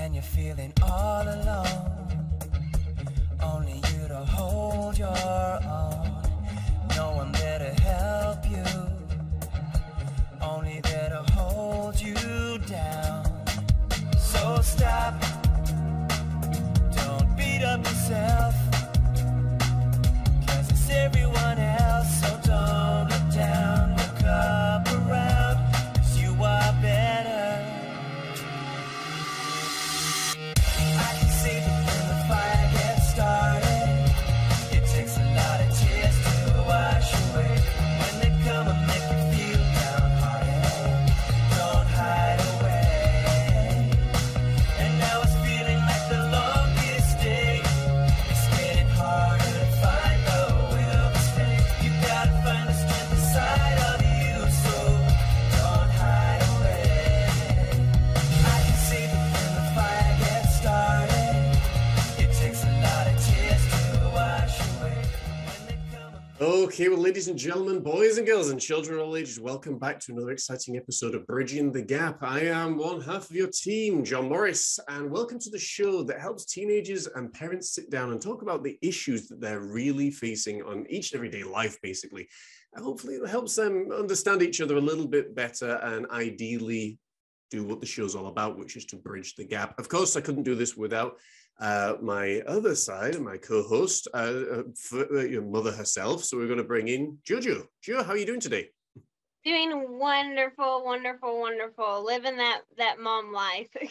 and you're feeling all alone. Only you to hold your own. No one there to help you. Only there to hold you down. So stop. Okay, well, ladies and gentlemen, boys and girls, and children of all ages, welcome back to another exciting episode of Bridging the Gap. I am one half of your team, John Morris, and welcome to the show that helps teenagers and parents sit down and talk about the issues that they're really facing on each and everyday life, basically. And hopefully, it helps them understand each other a little bit better and ideally do what the show's all about, which is to bridge the gap. Of course, I couldn't do this without uh, my other side, my co-host, uh, uh, for, uh, your mother herself. So we're going to bring in Jojo. Jo, how are you doing today? Doing wonderful, wonderful, wonderful. Living that that mom life. it,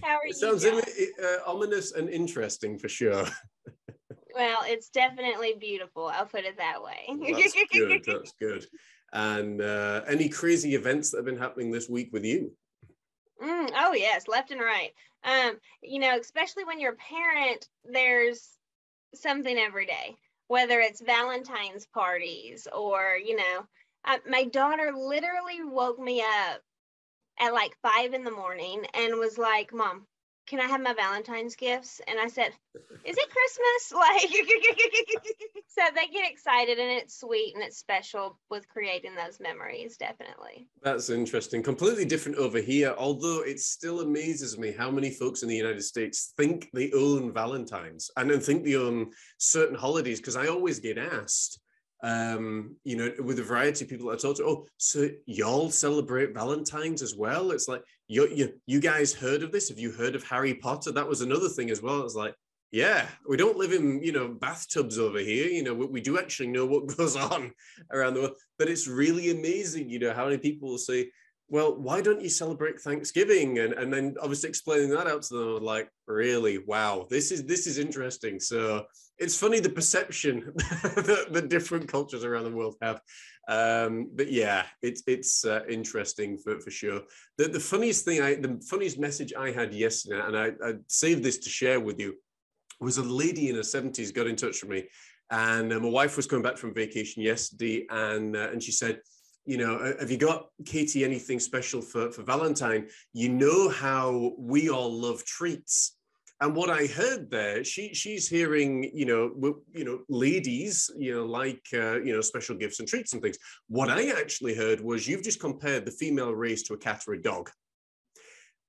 How are it you, sounds in- uh, ominous and interesting for sure. well, it's definitely beautiful. I'll put it that way. That's good. That's good. And uh, any crazy events that have been happening this week with you? Mm, oh yes, left and right. Um, you know, especially when you're a parent, there's something every day, whether it's Valentine's parties or you know, uh, my daughter literally woke me up at like five in the morning and was like, "Mom, can I have my Valentine's gifts?" And I said, "Is it Christmas?" Like, so they get excited and it's sweet and it's special with creating those memories, definitely. That's interesting. Completely different over here, although it still amazes me how many folks in the United States think they own Valentine's and then think they own certain holidays. Because I always get asked, um, you know, with a variety of people I talk to, oh, so y'all celebrate Valentine's as well? It's like, you, you, you guys heard of this? Have you heard of Harry Potter? That was another thing as well. It's like, yeah, we don't live in, you know, bathtubs over here. You know, we, we do actually know what goes on around the world. But it's really amazing, you know, how many people will say, well, why don't you celebrate Thanksgiving? And, and then obviously explaining that out to them, like, really, wow, this is this is interesting. So it's funny the perception that the different cultures around the world have. Um, but yeah, it's it's uh, interesting for, for sure. The, the funniest thing, I the funniest message I had yesterday, and I, I saved this to share with you, was a lady in her 70s got in touch with me. And uh, my wife was coming back from vacation yesterday, and uh, and she said, you know, "Uh, have you got Katie anything special for for Valentine? You know how we all love treats. And what I heard there, she she's hearing, you know, you know, ladies, you know, like uh, you know, special gifts and treats and things. What I actually heard was you've just compared the female race to a cat or a dog.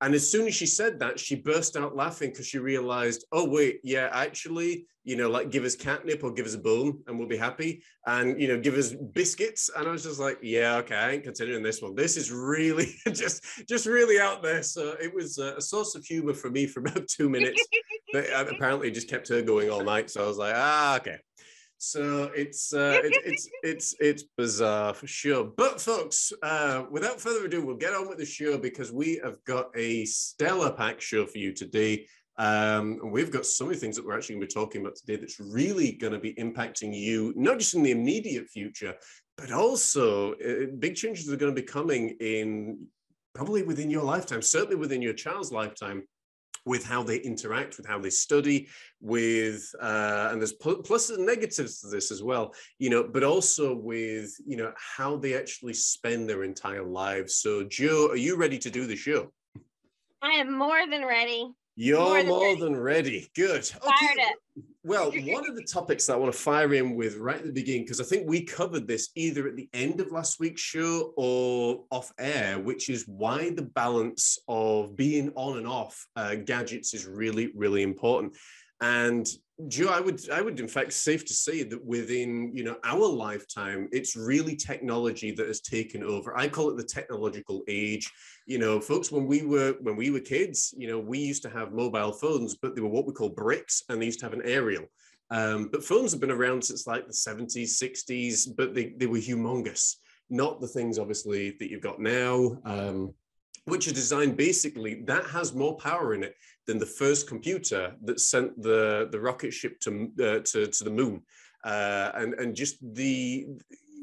And as soon as she said that, she burst out laughing because she realized, oh, wait, yeah, actually, you know, like give us catnip or give us a bone and we'll be happy. And, you know, give us biscuits. And I was just like, yeah, okay, I ain't this one. This is really just, just really out there. So it was a source of humor for me for about two minutes. but uh, apparently just kept her going all night. So I was like, ah, okay. So it's uh, it, it's it's it's bizarre for sure. But folks, uh, without further ado, we'll get on with the show because we have got a stellar pack show for you today. Um, we've got so many things that we're actually going to be talking about today that's really going to be impacting you, not just in the immediate future, but also uh, big changes are going to be coming in probably within your lifetime, certainly within your child's lifetime with how they interact, with how they study, with uh, and there's pl- pluses and negatives to this as well, you know, but also with you know how they actually spend their entire lives. So, Joe, are you ready to do the show? I am more than ready. You're More than more ready. than ready. Good. Fired up. Well, one of the topics that I want to fire in with right at the beginning, because I think we covered this either at the end of last week's show or off air, which is why the balance of being on and off uh, gadgets is really, really important. And Joe, I would, I would, in fact, safe to say that within, you know, our lifetime, it's really technology that has taken over. I call it the technological age. You know, folks, when we were when we were kids, you know, we used to have mobile phones, but they were what we call bricks, and they used to have an aerial. Um, but phones have been around since like the 70s, 60s, but they, they were humongous, not the things obviously that you've got now. Um, which are designed basically that has more power in it than the first computer that sent the, the rocket ship to, uh, to, to the moon. Uh, and, and just the,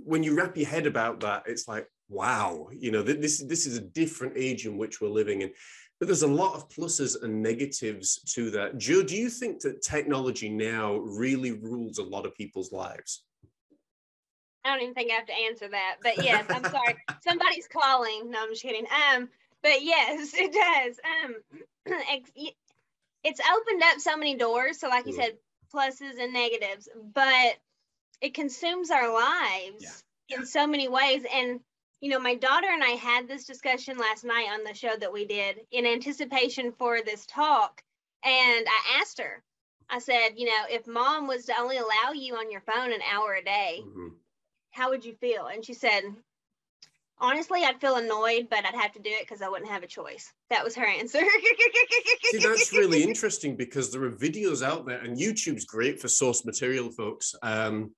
when you wrap your head about that, it's like, wow, you know, this, this is a different age in which we're living in. But there's a lot of pluses and negatives to that. Joe, do you think that technology now really rules a lot of people's lives? I don't even think I have to answer that. But yes, I'm sorry. Somebody's calling. No, I'm just kidding. Um, but yes, it does. Um, it's opened up so many doors. So, like you said, pluses and negatives, but it consumes our lives Yeah. in so many ways. And you know, my daughter and I had this discussion last night on the show that we did in anticipation for this talk. And I asked her, I said, you know, if mom was to only allow you on your phone an hour a day, Mhm. how would you feel? And she said, honestly, I'd feel annoyed, but I'd have to do it because I wouldn't have a choice. That was her answer. See, that's really interesting because there are videos out there, and YouTube's great for source material, folks. Um,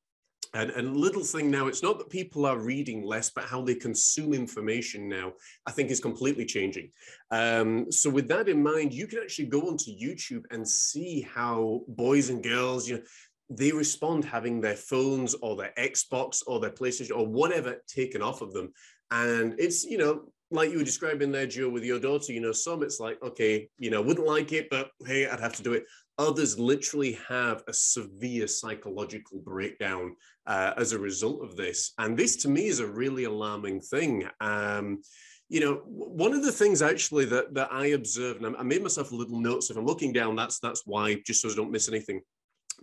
and, and little thing now, it's not that people are reading less, but how they consume information now, I think is completely changing. Um, so with that in mind, you can actually go onto YouTube and see how boys and girls, you know, they respond having their phones or their Xbox or their PlayStation or whatever taken off of them. And it's, you know, like you were describing there, Joe, with your daughter, you know, some it's like, okay, you know, wouldn't like it, but hey, I'd have to do it. Others literally have a severe psychological breakdown uh, as a result of this. And this to me is a really alarming thing. Um, you know, one of the things actually that, that I observed, and I made myself a little notes. If I'm looking down, that's that's why, just so I don't miss anything,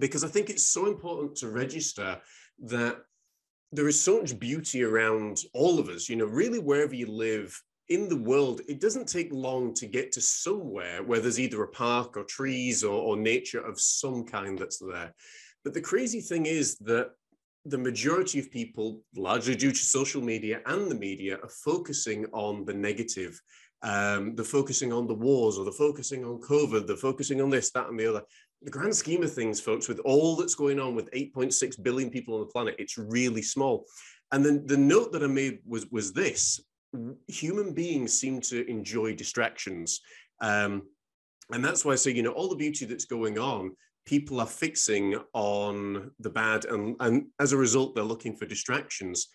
because I think it's so important to register that there is so much beauty around all of us. You know, really wherever you live in the world, it doesn't take long to get to somewhere where there's either a park or trees or, or nature of some kind that's there. But the crazy thing is that the majority of people, largely due to social media and the media, are focusing on the negative. Um, they're focusing on the wars or they're focusing on COVID, they're focusing on this, that, and the other. The grand scheme of things, folks, with all that's going on with 8.6 billion people on the planet, it's really small. And then the note that I made was was this: human beings seem to enjoy distractions, um, and that's why I say, you know, all the beauty that's going on, people are fixing on the bad, and and as a result, they're looking for distractions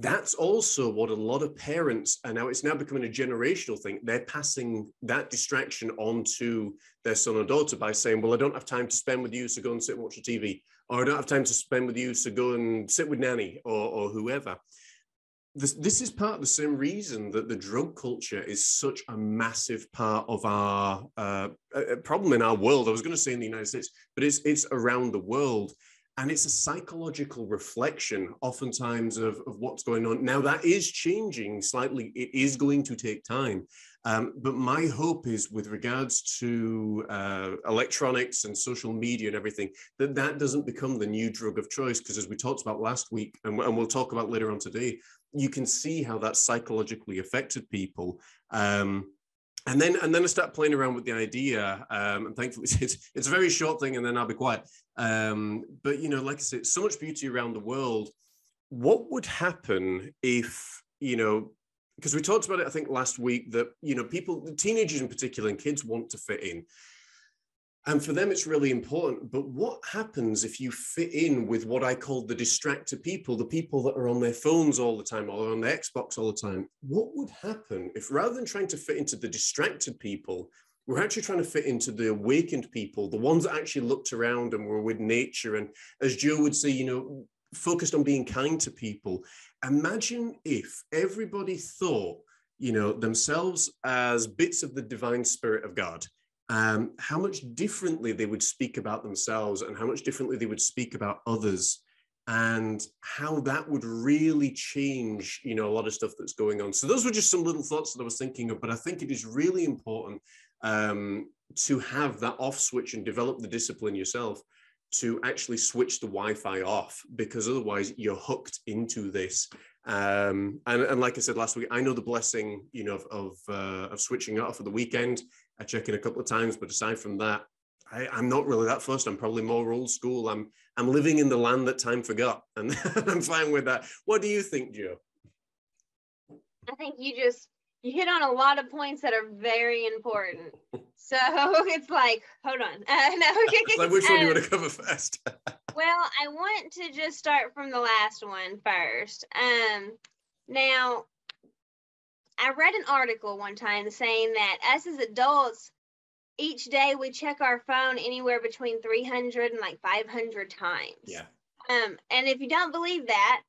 that's also what a lot of parents and now it's now becoming a generational thing. They're passing that distraction on to their son or daughter by saying well i don't have time to spend with you so go and sit and watch the tv or i don't have time to spend with you so go and sit with nanny or, or whoever. This, this is part of the same reason that the drug culture is such a massive part of our uh, problem in our world. I was going to say in the United States, but it's it's around the world and it's a psychological reflection oftentimes of, of what's going on. Now that is changing slightly. It is going to take time. Um, but my hope is with regards to uh, electronics and social media and everything that that doesn't become the new drug of choice. Because as we talked about last week and, and we'll talk about later on today you can see how that psychologically affected people. Um, and then and then I start playing around with the idea, um, and thankfully it's it's a very short thing, and then I'll be quiet. Um, but you know, like I said, so much beauty around the world. What would happen if you know? Because we talked about it, I think last week that you know people, teenagers in particular, and kids want to fit in, and for them it's really important. But what happens if you fit in with what I call the distracted people, the people that are on their phones all the time or on their Xbox all the time? What would happen if rather than trying to fit into the distracted people, we're actually trying to fit into the awakened people, the ones that actually looked around and were with nature. And as Joe would say, you know, focused on being kind to people. Imagine if everybody thought, you know, themselves as bits of the divine spirit of God. Um, how much differently they would speak about themselves and how much differently they would speak about others and how that would really change you know a lot of stuff that's going on. So those were just some little thoughts that i was thinking of but i think it is really important um, to have that off switch and develop the discipline yourself to actually switch the wi-fi off because otherwise you're hooked into this. Um, and, and like i said last week i know the blessing you know of of, uh, of switching it off for the weekend i check in a couple of times but aside from that I, am not really that fussed. I'm probably more old school. I'm I'm living in the land that time forgot, and I'm fine with that. What do you think, Joe? I think you just you hit on a lot of points that are very important. So it's like, hold on. Uh, no. like, which one do you want to cover first? well, I want to just start from the last one first. Um, now, I read an article one time saying that us as adults each day we check our phone anywhere between 300 and like 500 times. Yeah. Um, and if you don't believe that,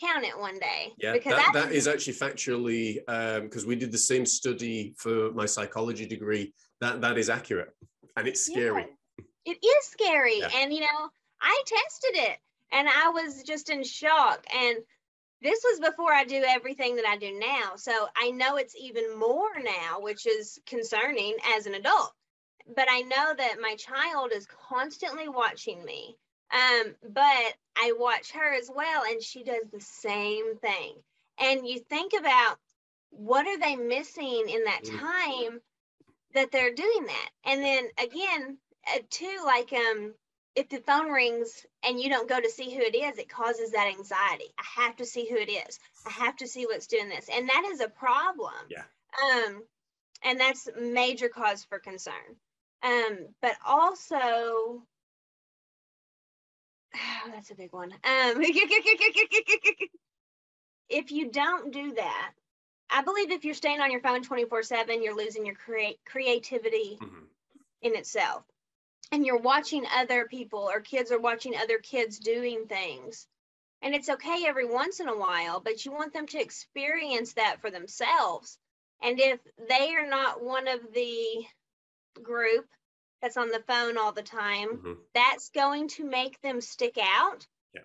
count it one day. Yeah, because that, that is actually factually because um, we did the same study for my psychology degree. That that is accurate, and it's scary. Yeah, it is scary, yeah. and you know I tested it, and I was just in shock. And this was before I do everything that I do now, so I know it's even more now, which is concerning as an adult but I know that my child is constantly watching me. Um, but I watch her as well, and she does the same thing. And you think about what are they missing in that mm. time that they're doing that? And then again, uh, too, like um, if the phone rings and you don't go to see who it is, it causes that anxiety. I have to see who it is. I have to see what's doing this, and that is a problem. Yeah. Um, and that's major cause for concern. Um, but also, oh, that's a big one. Um, if you don't do that, I believe if you're staying on your phone 24 7, you're losing your create creativity mm-hmm. in itself. And you're watching other people or kids are watching other kids doing things. And it's okay every once in a while, but you want them to experience that for themselves. And if they are not one of the group that's on the phone all the time, mm-hmm. that's going to make them stick out. Yeah.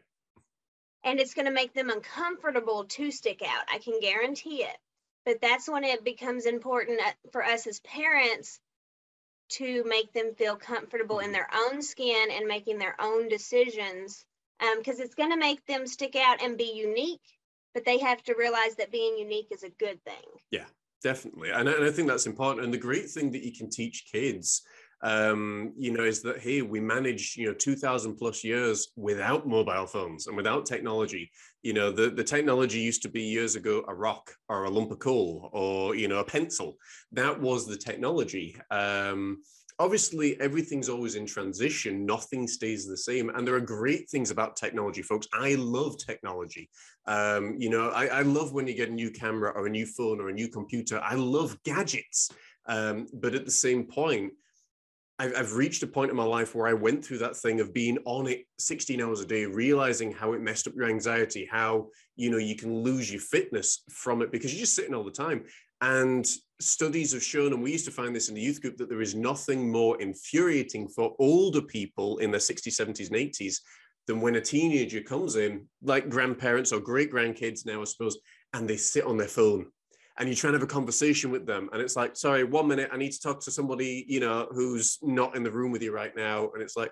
And it's going to make them uncomfortable to stick out. I can guarantee it. But that's when it becomes important uh, for us as parents to make them feel comfortable mm-hmm. in their own skin and making their own decisions because um, it's going to make them stick out and be unique but they have to realize that being unique is a good thing yeah definitely and, and i think that's important and the great thing that you can teach kids um, you know, is that hey, we manage you know two thousand plus years without mobile phones and without technology. You know, the the technology used to be years ago a rock or a lump of coal or you know a pencil. That was the technology. Um, obviously everything's always in transition. Nothing stays the same. And there are great things about technology folks. I love technology. Um, you know I, I, love when you get a new camera or a new phone or a new computer. I love gadgets. Um, but at the same point I've, I've reached a point in my life where I went through that thing of being on it 16 hours a day, realizing how it messed up your anxiety, how you know you can lose your fitness from it because you're just sitting all the time. And studies have shown, and we used to find this in the youth group, that there is nothing more infuriating for older people in their 60s, 70s, and 80s than when a teenager comes in, like grandparents or great grandkids now, I suppose, and they sit on their phone and you try and have a conversation with them and it's like sorry one minute i need to talk to somebody you know who's not in the room with you right now and it's like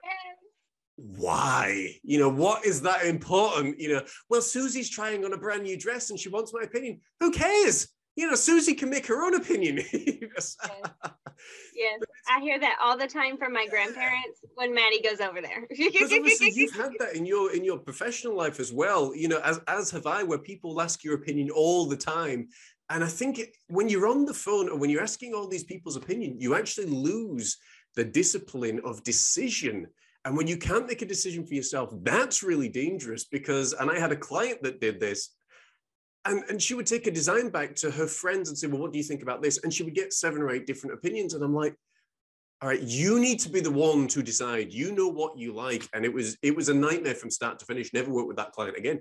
why? You know what is that important? You know well susie's trying on a brand new dress and she wants my opinion. Who cares? You know susie can make her own opinion. Yes. yes. I hear that all the time from my grandparents when maddie goes over there. Because obviously you've had that in your in your professional life as well. You know as as have i where people ask your opinion all the time and I think it, when you're on the phone and when you're asking all these people's opinion, you actually lose the discipline of decision. And when you can't make a decision for yourself, that's really dangerous because, and I had a client that did this, and, and she would take a design back to her friends and say, Well, what do you think about this? And she would get seven or eight different opinions. And I'm like, all right you need to be the one to decide you know what you like and it was it was a nightmare from start to finish never worked with that client again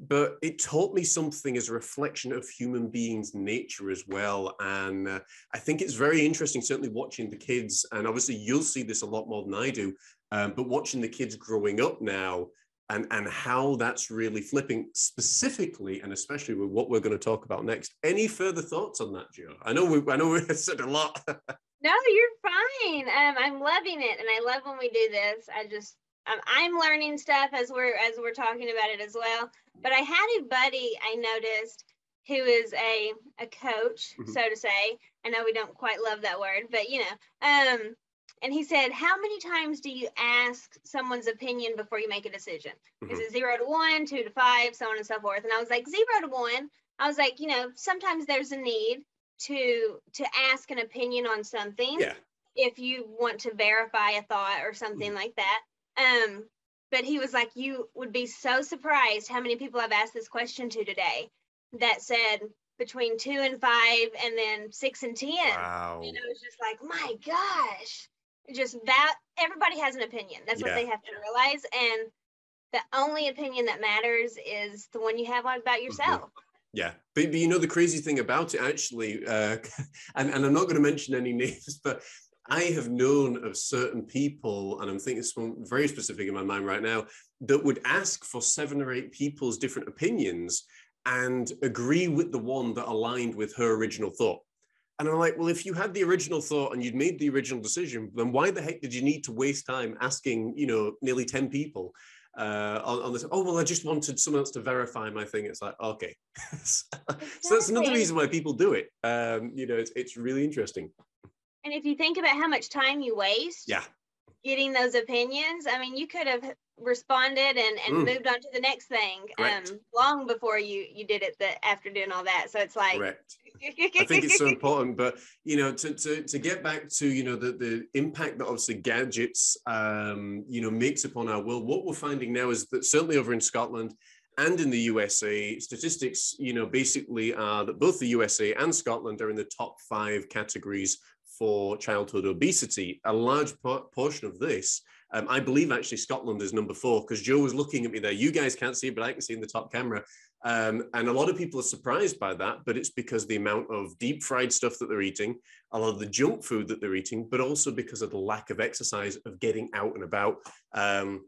but it taught me something as a reflection of human beings' nature as well. And uh, I think it's very interesting, certainly watching the kids, and obviously you'll see this a lot more than I do, um, but watching the kids growing up now and, and how that's really flipping specifically and especially with what we're going to talk about next. Any further thoughts on that, Joe? I know we I know we said a lot. No, you're fine. Um, I'm loving it, and I love when we do this. I just um, I'm learning stuff as we're as we're talking about it as well. But I had a buddy I noticed who is a a coach, Mhm. so to say. I know we don't quite love that word, but you know. Um, and he said, "How many times do you ask someone's opinion before you make a decision? Is Mhm. it zero to one, two to five, so on and so forth?" And I was like, zero to one. I was like, you know, sometimes there's a need to to ask an opinion on something yeah. if you want to verify a thought or something like that. Um, but he was like, you would be so surprised how many people I've asked this question to today that said between two and five and then six and ten. Wow. And I was just like, my gosh, just that everybody has an opinion. That's Yeah. what they have to realize. And the only opinion that matters is the one you have Mm-hmm. about yourself. Yeah, but, but you know the crazy thing about it actually, uh, and, and I'm not going to mention any names, but I have known of certain people, and I'm thinking someone very specific in my mind right now, that would ask for seven or eight people's different opinions and agree with the one that aligned with her original thought. And I'm like, well, if you had the original thought and you'd made the original decision, then why the heck did you need to waste time asking, you know, nearly 10 people uh, on, on this? Oh, well, I just wanted someone else to verify my thing. It's like, okay. so that's another reason why people do it. Um, you know, it's, it's really interesting. And if you think about how much time you waste Yeah. getting those opinions, I mean, you could have responded and, and Mm. moved on to the next thing um, long before you you did it the, after doing all that. So it's like, Correct. I think it's so important. But you know, to to to get back to you know the the impact that obviously gadgets um, you know makes upon our world. What we're finding now is that certainly over in Scotland and in the USA, statistics you know basically are that both the USA and Scotland are in the top five categories for childhood obesity. A large por- portion of this. Um, I believe actually Scotland is number four because Joe was looking at me there. You guys can't see, it, but I can see in the top camera. Um, and a lot of people are surprised by that, but it's because the amount of deep fried stuff that they're eating, a lot of the junk food that they're eating, but also because of the lack of exercise, of getting out and about. Um,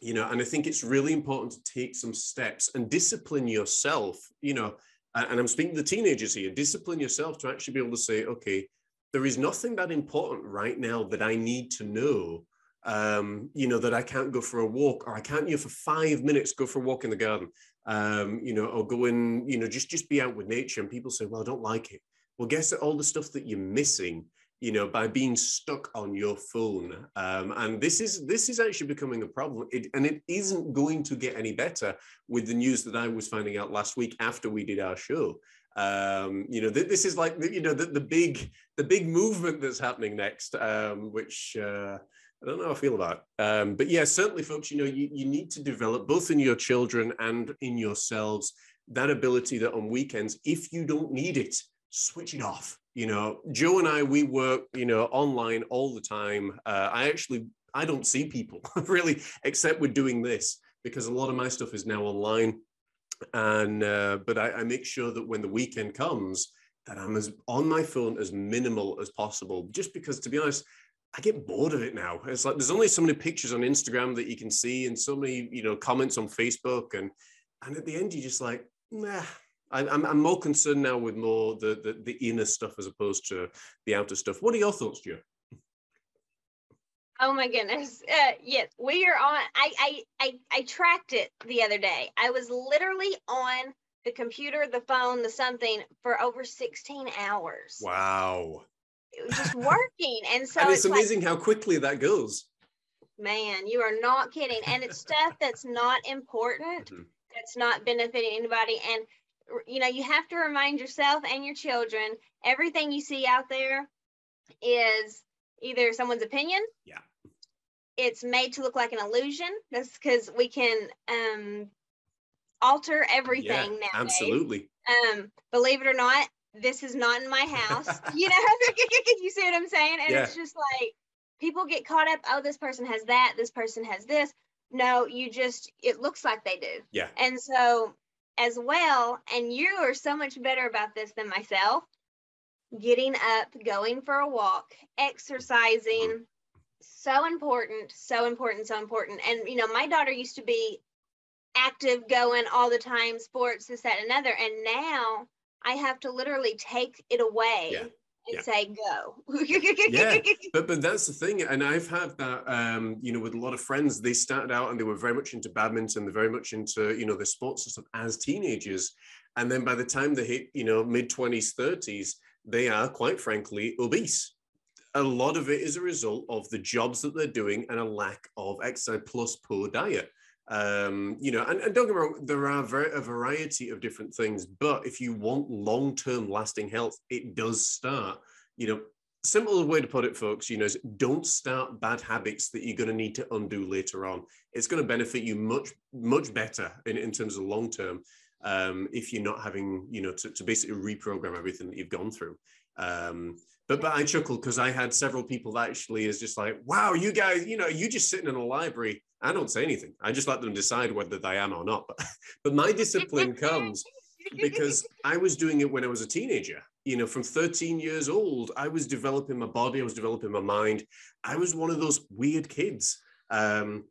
you know, and I think it's really important to take some steps and discipline yourself, you know, and I'm speaking to the teenagers here, discipline yourself to actually be able to say, okay, there is nothing that important right now that I need to know um, you know, that I can't go for a walk or I can't, you know, for five minutes go for a walk in the garden, um, you know, or go in, you know, just just be out with nature. And people say, well, I don't like it. Well, guess that all the stuff that you're missing, you know, by being stuck on your phone. Um, and this is this is actually becoming a problem. It, and it isn't going to get any better with the news that I was finding out last week after we did our show. Um, you know, th- this is like you know the, the big the big movement that's happening next, um, which uh, I don't know how I feel about. Um, but yeah, certainly, folks, you know, you, you need to develop both in your children and in yourselves that ability that on weekends, if you don't need it, switch it off. You know, Joe and I, we work, you know, online all the time. Uh, I actually, I don't see people really, except we're doing this because a lot of my stuff is now online. And, uh, but I, I make sure that when the weekend comes, that I'm as on my phone as minimal as possible, just because to be honest, I get bored of it now. It's like there's only so many pictures on Instagram that you can see, and so many you know comments on Facebook, and and at the end you're just like, nah. I, I'm I'm more concerned now with more the, the the inner stuff as opposed to the outer stuff. What are your thoughts, Joe? Oh my goodness. Uh, yes, we are on. I, I I I tracked it the other day. I was literally on the computer, the phone, the something for over 16 hours. Wow, It was just working. And so and it's, it's like, amazing how quickly that goes. man, you are not kidding. And it's stuff that's not important, Mhm. that's not benefiting anybody. And you know, you have to remind yourself and your children everything you see out there is either someone's opinion. Yeah. It's made to look like an illusion. That's because we can um alter everything yeah, nowadays. absolutely. Um, believe it or not, this is not in my house. you know, you see what I'm saying? And it's just like people get caught up, oh, this person has that, this person has this. no, you just, it looks like they do. Yeah. And so, as well, and you are so much better about this than myself, getting up, going for a walk, exercising, so important, so important, so important. And, you know, my daughter used to be active, going all the time, sports, this, that, and another. And now I have to literally take it away Yeah. and Yeah. say, go. Yeah. but but that's the thing and i've had that um you know with a lot of friends they started out and they were very much into badminton they're very much into you know the sports and stuff as teenagers and then by the time they hit you know mid 20s 30s they are quite frankly obese. A lot of it is a result of the jobs that they're doing and a lack of exercise plus poor diet. Um you know and, and don't get me wrong there are a variety of different things but if you want long-term lasting health it does start you know simple way to put it, folks, you know, is don't start bad habits that you're going to need to undo later on. It's going to benefit you much, much better in, in terms of long term um, if you're not having, you know, to, to basically reprogram everything that you've gone through. Um, but but I chuckled because I had several people that actually is just like, wow, you guys, you know, you just sitting in a library. I don't say anything. I just let them decide whether they am or not. But but my discipline comes because I was doing it when I was a teenager. You know, from 13 years old, I was developing my body, I was developing my mind. I was one of those weird kids. Um,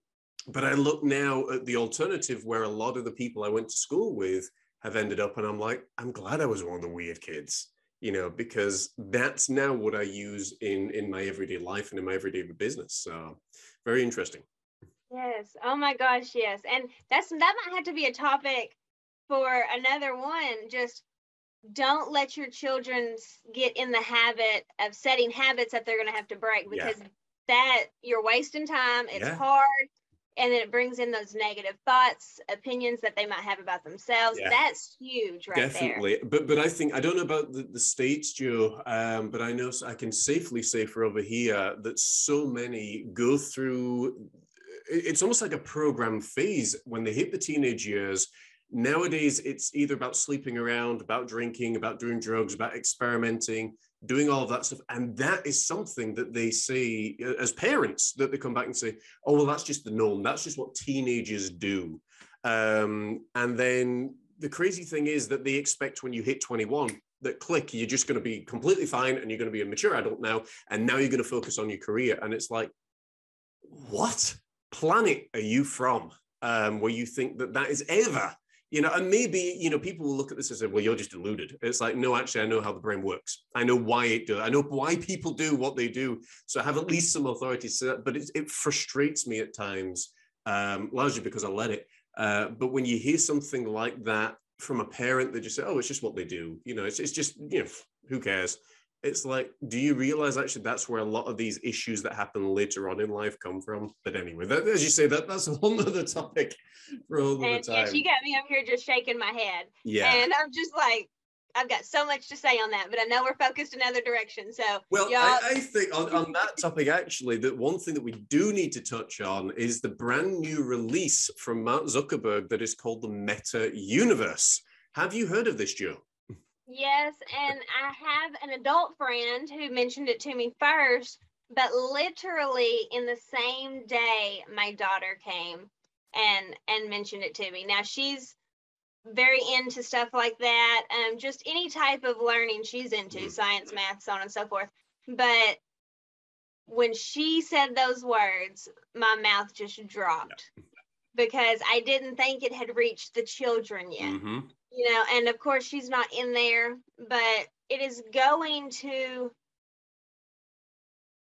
but I look now at the alternative where a lot of the people I went to school with have ended up, and I'm like, I'm glad I was one of the weird kids, you know, because that's now what I use in in my everyday life and in my everyday business. So very interesting. Yes. Oh my gosh, yes. And that's that might have to be a topic for another one. Just don't let your children get in the habit of setting habits that they're going to have to break Yeah. because that you're wasting time. It's Yeah. hard. And then it brings in those negative thoughts, opinions that they might have about themselves. Yeah. That's huge right there. Definitely, but but I think I don't know about the, the states, Joe, um, but I know i can safely say for over here that so many go through. It's almost like a program phase when they hit the teenage years. Nowadays, it's either about sleeping around, about drinking, about doing drugs, about experimenting, doing all of that stuff, and that is something that they say uh, as parents that they come back and say, "Oh, well, that's just the norm. That's just what teenagers do." Um, and then the crazy thing is that they expect when you hit 21 that click, you're just going to be completely fine and you're going to be a mature adult now. And now you're going to focus on your career. And it's like, what planet are you from um, where you think that that is ever? You know, and maybe, you know, people will look at this and say, well, you're just deluded. It's like, no, actually, I know how the brain works. I know why it does. I know why people do what they do. So I have at least some authority to that. But it, it frustrates me at times, um, largely because I let it. Uh, but when you hear something like that from a parent, they just say, "Oh, it's just what they do." You know, it's it's just you know, who cares? It's like, do you realize actually that's where a lot of these issues that happen later on in life come from? But anyway, that, as you say, that that's a whole other topic for all other And time. yes, you got me up here just shaking my head. yeah. And I'm just like, I've got so much to say on that, but I know we're focused in another direction. So Well, I, I think on, on that topic, actually, that one thing that we do need to touch on is the brand new release from Mark Zuckerberg that is called the Meta Universe. Have you heard of this, Joe? Yes, and I have an adult friend who mentioned it to me first, but literally in the same day my daughter came and and mentioned it to me. Now she's very into stuff like that. Um, just any type of learning she's into, Mhm. science, math, so on and so forth. But when she said those words, my mouth just dropped because I didn't think it had reached the children yet. Mm-hmm. You know, and of course she's not in there, but it is going to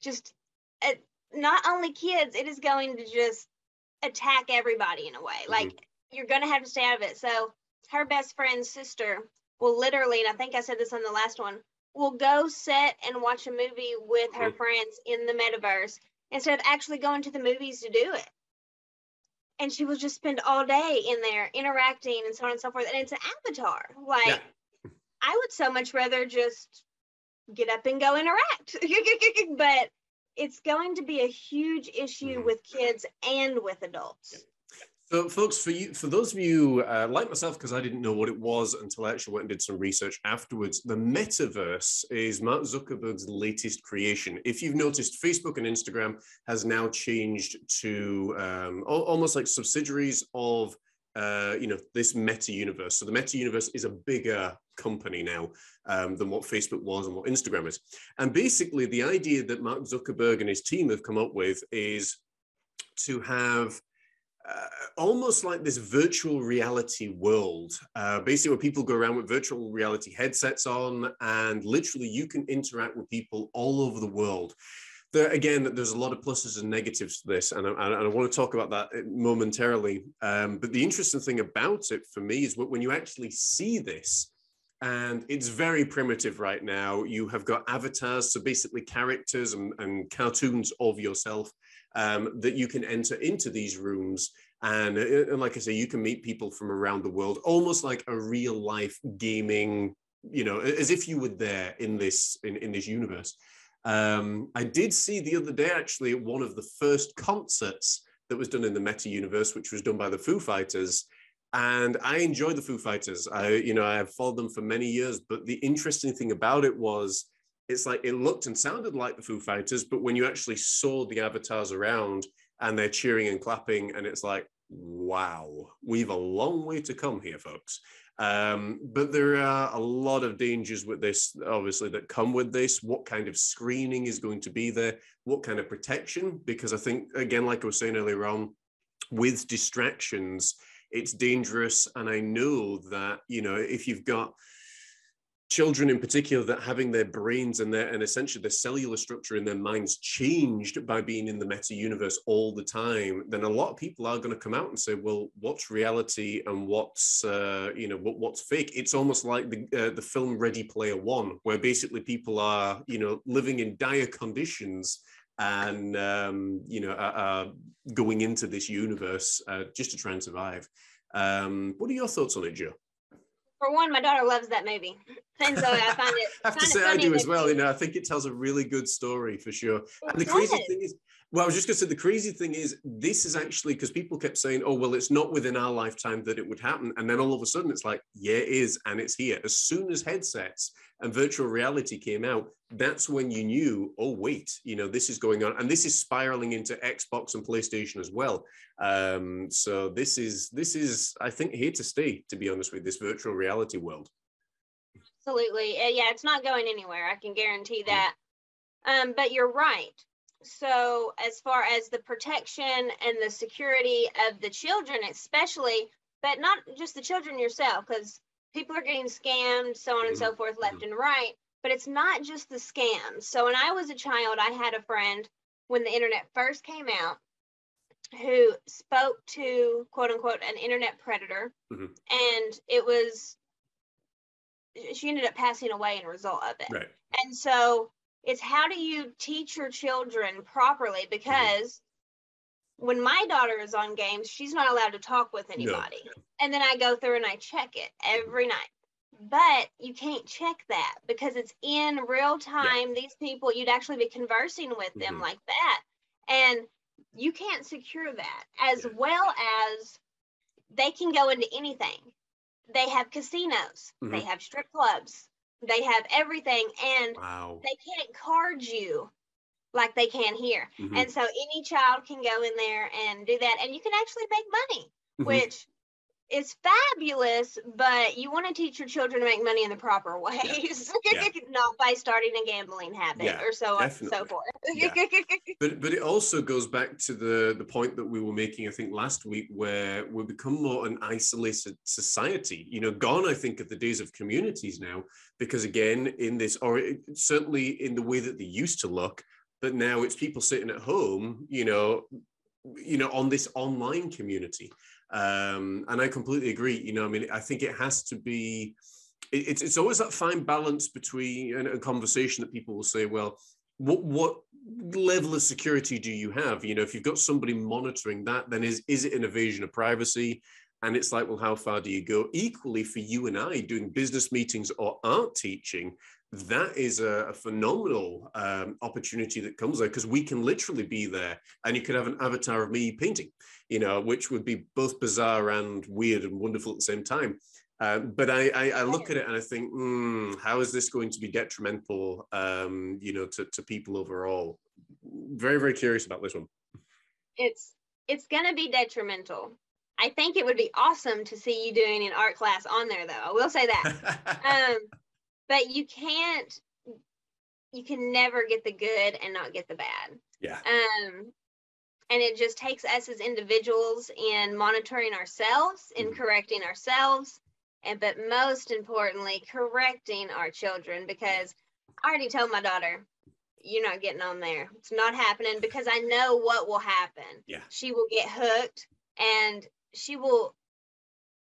just uh, not only kids, it is going to just attack everybody in a way. Like you're going to have to stay out of it. So her best friend's sister will literally, and I think I said this on the last one, will go sit and watch a movie with her Mhm. friends in the metaverse instead of actually going to the movies to do it. And she will just spend all day in there interacting and so on and so forth. And it's an avatar. Like, Yeah. I would so much rather just get up and go interact. but it's going to be a huge issue Mhm. with kids and with adults. So, folks, for you, for those of you uh, like myself, because I didn't know what it was until I actually went and did some research afterwards, the metaverse is Mark Zuckerberg's latest creation. If you've noticed, Facebook and Instagram has now changed to um, almost like subsidiaries of uh, you know this meta universe. So the meta universe is a bigger company now um, than what Facebook was and what Instagram is. And basically, the idea that Mark Zuckerberg and his team have come up with is to have uh, almost like this virtual reality world, uh, basically where people go around with virtual reality headsets on, and literally you can interact with people all over the world. There, again, there's a lot of pluses and negatives to this, and I, and I want to talk about that momentarily. Um, but the interesting thing about it for me is when you actually see this, and it's very primitive right now. You have got avatars, so basically characters and, and cartoons of yourself um, that you can enter into these rooms. And, uh, and like I say, you can meet people from around the world, almost like a real life gaming, you know, as if you were there in this in, in this universe. Um, I did see the other day actually one of the first concerts that was done in the Meta universe, which was done by the Foo Fighters. And I enjoy the Foo Fighters. I, you know, I have followed them for many years. But the interesting thing about it was it's like it looked and sounded like the Foo Fighters, but when you actually saw the avatars around and they're cheering and clapping, and it's like, wow, we've a long way to come here, folks. Um, but there are a lot of dangers with this, obviously, that come with this. What kind of screening is going to be there? What kind of protection? Because I think, again, like I was saying earlier on, with distractions, it's dangerous. And I know that, you know, if you've got children in particular that having their brains and their and essentially their cellular structure in their minds changed by being in the meta universe all the time then a lot of people are going to come out and say well what's reality and what's uh, you know what, what's fake? It's almost like the uh, the film ready player one where basically people are you know living in dire conditions and um, you know are, going into this universe uh, just to try and survive. Um, what are your thoughts on it joe? For one, my daughter loves that movie, and so I find it. I have to say, I do as well. You know, I think it tells a really good story for sure. And the crazy thing is, well, I was just going to say the crazy thing is, this is actually because people kept saying, "Oh, well, it's not within our lifetime that it would happen," and then all of a sudden, it's like, "Yeah, it is," and it's here. As soon as headsets and virtual reality came out, that's when you knew, "Oh, wait, you know, this is going on," and this is spiraling into Xbox and PlayStation as well. Um, so this is this is, I think, here to stay. To be honest with this virtual reality world. Absolutely, yeah, it's not going anywhere. I can guarantee that. Um, but you're right so as far as the protection and the security of the children especially but not just the children yourself because people are getting scammed so on and so forth left and right but it's not just the scams so when i was a child i had a friend when the internet first came out who spoke to quote unquote an internet predator Mhm. and it was she ended up passing away in a result of it. Right. and so it's how do you teach your children properly? Because when my daughter is on games she's not allowed to talk with anybody. And then i go through and i check it every night. But you can't check that because it's in real time. These people you'd actually be conversing with them Mhm. like that. And you can't secure that as Yeah. well as they can go into anything they have casinos they Mhm. have strip clubs they have everything and Wow. they can't card you like they can here. Mhm. And so any child can go in there and do that and you can actually make money, Mhm. which is fabulous, but you want to teach your children to make money in the proper ways, Yeah. not by starting a gambling habit Yeah, or so on and so forth. Yeah. But but it also goes back to the the point that we were making, I think, last week, where we become more an isolated society. You know, gone, I think, are the days of communities now, because again, in this, or certainly in the way that they used to look, but now it's people sitting at home, you know, you know, on this online community. Um, and I completely agree. You know, I mean, I think it has to be. it- It's it's always that fine balance between a conversation that people will say, well, what what level of security do you have? You know, if you've got somebody monitoring that, then is is it an invasion of privacy? And it's like, well, how far do you go? Equally for you and I doing business meetings or art teaching, that is a, a phenomenal um, opportunity that comes there because we can literally be there and you could have an avatar of me painting, you know, which would be both bizarre and weird and wonderful at the same time. Um, but I, I, I, look at it and I think, mm, how is this going to be detrimental, um, you know, to, to people overall? Very, very curious about this one. It's it's going to be detrimental. I think it would be awesome to see you doing an art class on there, though. I will say that. um, but you can't. You can never get the good and not get the bad. Yeah. Um, and it just takes us as individuals in monitoring ourselves, in Mhm. correcting ourselves, and but most importantly correcting our children because i already told my daughter you're not getting on there it's not happening because i know what will happen Yeah. she will get hooked and she will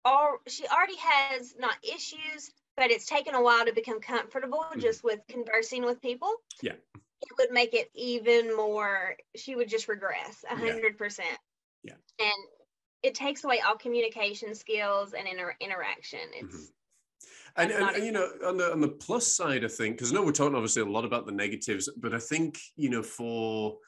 all she already has not issues but it's taken a while to become comfortable Mhm. just with conversing with people Yeah. It would make it even more she would just regress a hundred percent Yeah. and it takes away all communication skills and inter- interaction. It's Mhm. And, and, and, you know, on the on the plus side, I think, because I know we're talking obviously a lot about the negatives, but I think you know for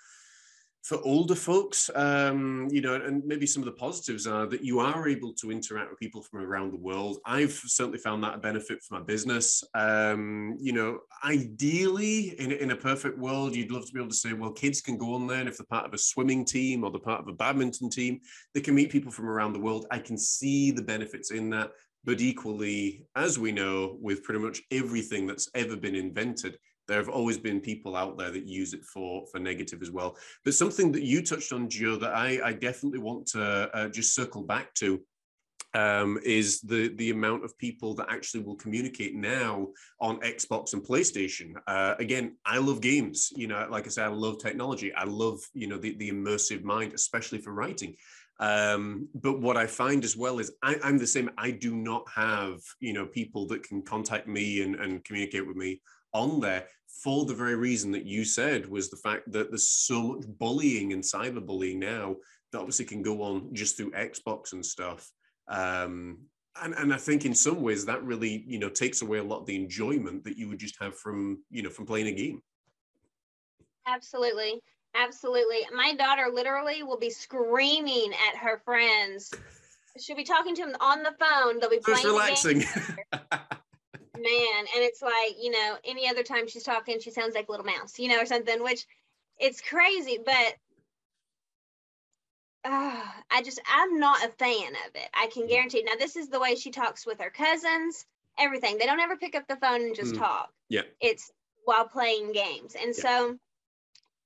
for older folks, um, you know, and maybe some of the positives are that you are able to interact with people from around the world. I've certainly found that a benefit for my business. Um, you know, ideally, in, in a perfect world, you'd love to be able to say, well, kids can go on there, and if they're part of a swimming team or they're part of a badminton team, they can meet people from around the world. I can see the benefits in that. But equally, as we know, with pretty much everything that's ever been invented, there have always been people out there that use it for for negative as well. But something that you touched on, Joe, that I, I definitely want to uh, just circle back to um, is the the amount of people that actually will communicate now on Xbox and PlayStation. Uh, again, I love games. You know, like I said, I love technology. I love you know the the immersive mind, especially for writing. Um, but what I find as well is I, I'm the same. I do not have you know people that can contact me and, and communicate with me on there for the very reason that you said was the fact that there's so much bullying and cyberbullying now that obviously can go on just through Xbox and stuff. Um, and, and I think in some ways that really, you know, takes away a lot of the enjoyment that you would just have from, you know, from playing a game. absolutely, absolutely. My daughter literally will be screaming at her friends. She'll be talking to them on the phone. They'll be playing game. relaxing. man and it's like you know any other time she's talking she sounds like a little mouse you know or something which it's crazy but uh, i just i'm not a fan of it i can Mm. guarantee now this is the way she talks with her cousins everything they don't ever pick up the phone and just Mm. talk Yeah. it's while playing games and Yeah. so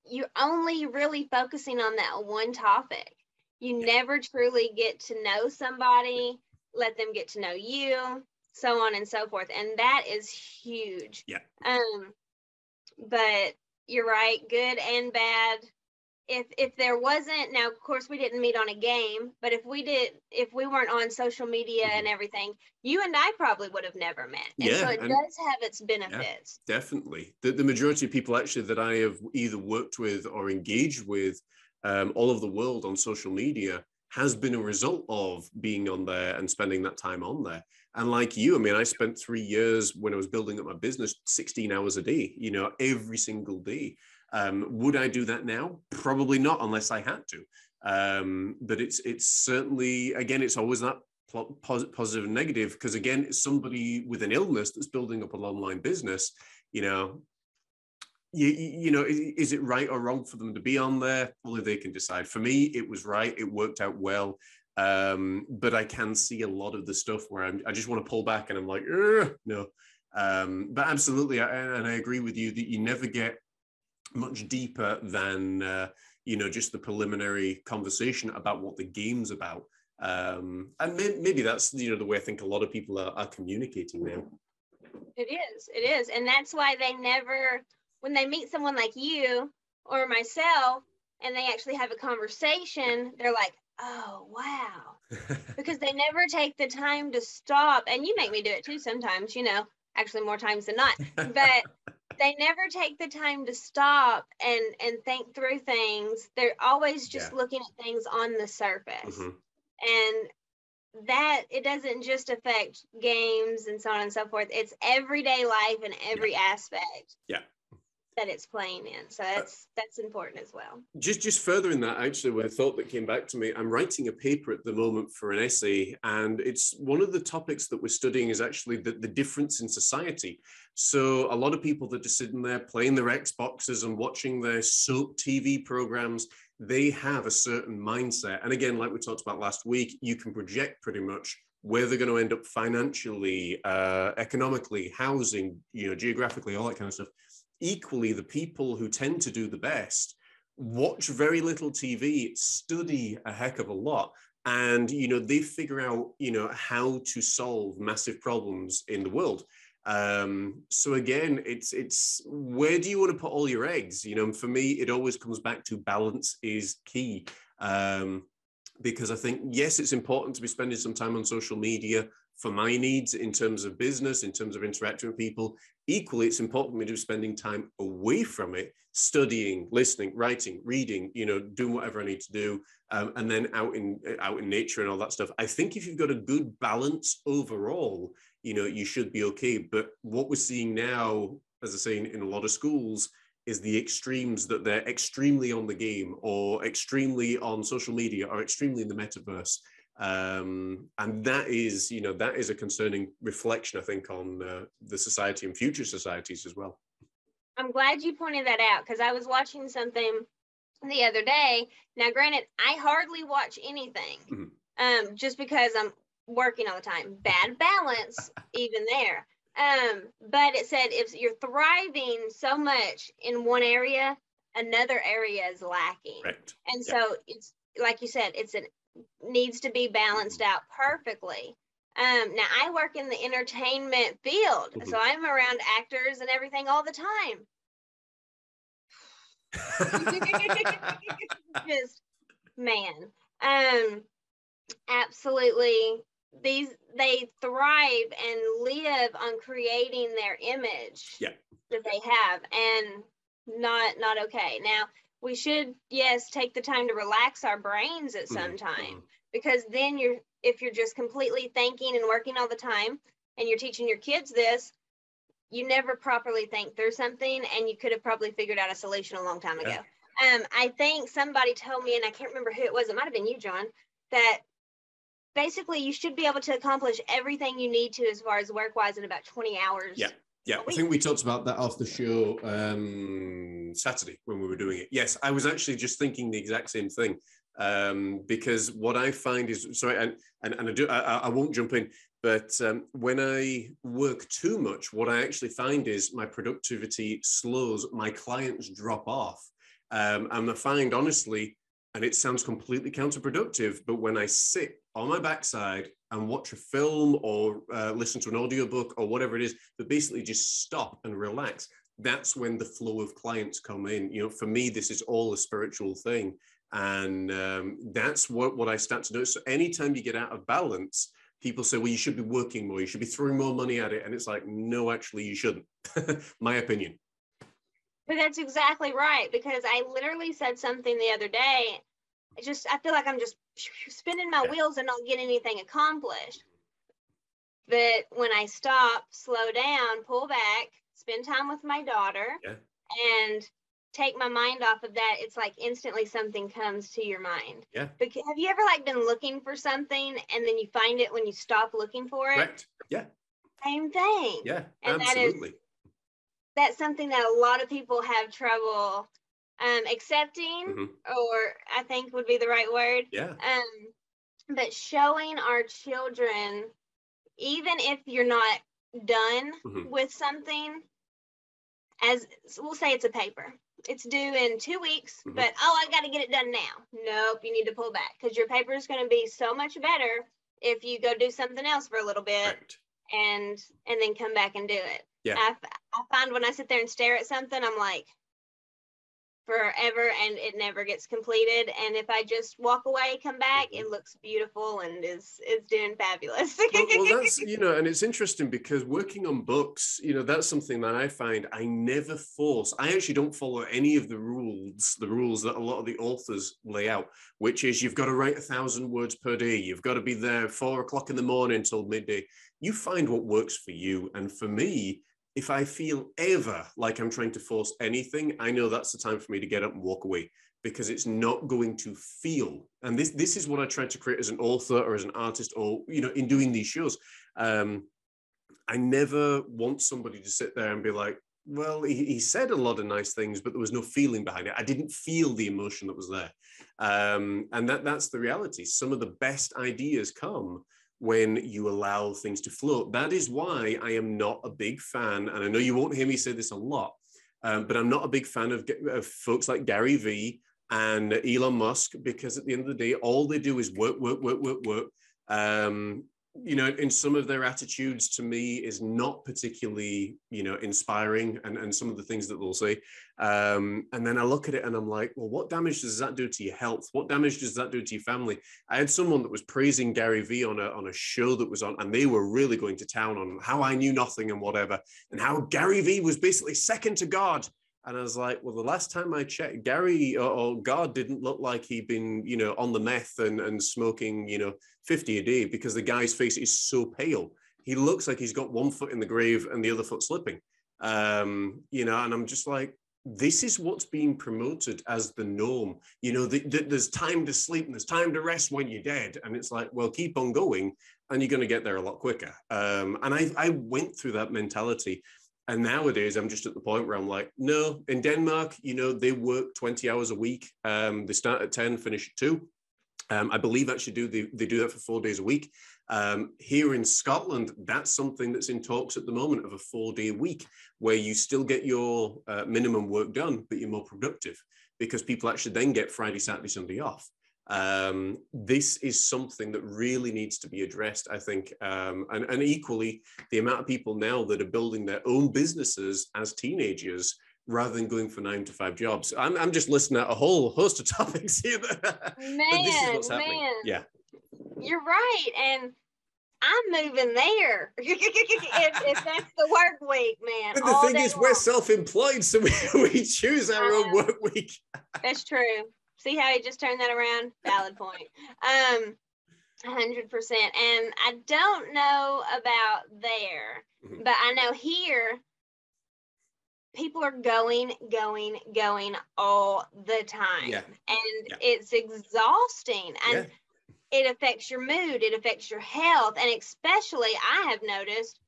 you're only really focusing on that one topic you Yeah. never truly get to know somebody let them get to know you so on and so forth and that is huge Yeah. um but you're right good and bad if if there wasn't now of course we didn't meet on a game but if we did if we weren't on social media and everything you and i probably would have never met and so it and- does have its benefits Definitely. The, the majority of people actually that I have either worked with or engaged with um, all over the world on social media has been a result of being on there and spending that time on there. And like you, I mean, I spent three years when I was building up my business, 16 hours a day, you know, every single day. Um, would I do that now? Probably not, unless I had to. Um, but it's it's certainly again, it's always that positive and negative because again, it's somebody with an illness that's building up an online business. You know, you, you know, is, is it right or wrong for them to be on there? Only they can decide. For me, it was right. It worked out well. Um, but I can see a lot of the stuff where I'm, I just want to pull back and I'm like, no. Um, but absolutely, I, and I agree with you that you never get much deeper than uh, you know just the preliminary conversation about what the game's about. Um, and may, maybe that's you know the way I think a lot of people are, are communicating now. It is. It is. And that's why they never, when they meet someone like you or myself and they actually have a conversation, they're like, oh, wow. Because they never take the time to stop. And you make me do it too sometimes, you know, actually more times than not. But they never take the time to stop and and think through things. They're always just Yeah. looking at things on the surface Mhm. and that it doesn't just affect games and so on and so forth. It's everyday life and every aspect. Yeah. That it's playing in. So that's that's important as well. just just further in that actually with a thought that came back to me i'm writing a paper at the moment for an essay and it's one of the topics that we're studying is actually the, the difference in society so a lot of people that are sitting there playing their xboxes and watching their soap tv programs they have a certain mindset and again like we talked about last week you can project pretty much where they're going to end up financially uh, economically housing you know geographically all that kind of stuff equally the people who tend to do the best watch very little tv study a heck of a lot and you know they figure out you know how to solve massive problems in the world. Um so again it's it's where do you want to put all your eggs? You know for me it always comes back to balance is key. Um because i think yes it's important to be spending some time on social media for my needs in terms of business, in terms of interacting with people. Equally, it's important for me to be spending time away from it, studying, listening, writing, reading, you know, doing whatever I need to do, um, and then out in out in nature and all that stuff. I think if you've got a good balance overall, you know, you should be okay. But what we're seeing now, as I say, in, in a lot of schools, is the extremes that they're extremely on the game or extremely on social media or extremely in the metaverse um, and that is you know that is a concerning reflection i think on uh, the society and future societies as well I'm glad you pointed that out because I was watching something the other day. Now, granted, I hardly watch anything Mhm. um, just because I'm working all the time. Bad balance, even there. Um, but it said if you're thriving so much in one area, another area is lacking. correct And Yeah. so it's like you said, it's an needs to be balanced out perfectly. Um, now I work in the entertainment field, Mhm. so I'm around actors and everything all the time. Just man, um, absolutely. These they thrive and live on creating their image Yeah. that they have, and not not okay. Now we should yes take the time to relax our brains at some Mhm, time because then you're if you're just completely thinking and working all the time and you're teaching your kids this you never properly think through something and you could have probably figured out a solution a long time Yeah. ago um, i think somebody told me and i can't remember who it was it might have been you john that basically you should be able to accomplish everything you need to as far as work wise in about 20 hours Yeah. Yeah, I think we talked about that off the show um, Saturday when we were doing it. Yes, I was actually just thinking the exact same thing um, because what I find is sorry, and and, and I do I, I won't jump in, but um, when I work too much, what I actually find is my productivity slows, my clients drop off, um, and I find honestly, and it sounds completely counterproductive, but when I sit on my backside and watch a film or uh, listen to an audiobook or whatever it is, but basically just stop and relax. That's when the flow of clients come in. You know, for me, this is all a spiritual thing. And um, that's what, what I start to notice. So anytime you get out of balance, people say, well, you should be working more, you should be throwing more money at it. And it's like, no, actually, you shouldn't. My opinion. But that's exactly right because I literally said something the other day. I just I feel like I'm just spinning my Yeah. wheels and not getting anything accomplished. But when I stop, slow down, pull back, spend time with my daughter, Yeah. and take my mind off of that, it's like instantly something comes to your mind. Yeah. Because have you ever like been looking for something and then you find it when you stop looking for it? Correct. Yeah. Same thing. Yeah. And that is- absolutely. That's something that a lot of people have trouble um, accepting Mhm. or I think would be the right word. Yeah. Um, but showing our children, even if you're not done Mhm. with something, as we'll say it's a paper, it's due in two weeks, Mhm. but oh, I got to get it done now. Nope, you need to pull back because your paper is going to be so much better if you go do something else for a little bit Correct. and and then come back and do it. Yeah. I, f- I find when I sit there and stare at something, I'm like, forever and it never gets completed. And if I just walk away, come back, it mm-hmm. looks beautiful and is is doing fabulous. well, well, that's you know, and it's interesting because working on books, you know, that's something that I find I never force. I actually don't follow any of the rules, the rules that a lot of the authors lay out, which is you've got to write a thousand words per day, you've got to be there four o'clock in the morning till midday. You find what works for you, and for me, if I feel ever like I'm trying to force anything, I know that's the time for me to get up and walk away because it's not going to feel. And this this is what I try to create as an author or as an artist or you know in doing these shows. Um, I never want somebody to sit there and be like, well, he, he said a lot of nice things, but there was no feeling behind it. I didn't feel the emotion that was there. Um, and that that's the reality. Some of the best ideas come when you allow things to float. That is why I am not a big fan, and I know you won't hear me say this a lot, um, but I'm not a big fan of, of, folks like Gary Vee and Elon Musk because at the end of the day, all they do is work, work, work, work, work. Um, you know, in some of their attitudes to me is not particularly, you know, inspiring and, and some of the things that they'll say. Um, and then I look at it and I'm like, well, what damage does that do to your health? What damage does that do to your family? I had someone that was praising Gary Vee on a, on a show that was on, and they were really going to town on how I knew nothing and whatever, and how Gary Vee was basically second to God. And I was like, well, the last time I checked, Gary or, or, God didn't look like he'd been, you know, on the meth and, and smoking, you know, 50 a day because the guy's face is so pale. He looks like he's got one foot in the grave and the other foot slipping. Um, you know, and I'm just like, this is what's being promoted as the norm. You know, the, the, there's time to sleep and there's time to rest when you're dead. And it's like, well, keep on going and you're going to get there a lot quicker. Um, and I, I went through that mentality and nowadays, I'm just at the point where I'm like, no, in Denmark, you know, they work 20 hours a week. Um, they start at 10, finish at 2. Um, I believe actually do they, they do that for four days a week. Um, here in Scotland, that's something that's in talks at the moment of a four day week where you still get your uh, minimum work done, but you're more productive because people actually then get Friday, Saturday, Sunday off um, this is something that really needs to be addressed, I think. Um, and, and equally, the amount of people now that are building their own businesses as teenagers rather than going for nine to five jobs. I'm, I'm just listing out a whole host of topics here. That, man, man. Yeah. You're right. And I'm moving there. if, if, that's the work week, man. But the thing is, long. we're self employed, so we, we choose our own work week. that's true. See how he just turned that around? Valid point. Um, 100%. And I don't know about there, mm-hmm. but I know here people are going, going, going all the time. Yeah. And yeah. it's exhausting. And yeah. it affects your mood, it affects your health. And especially, I have noticed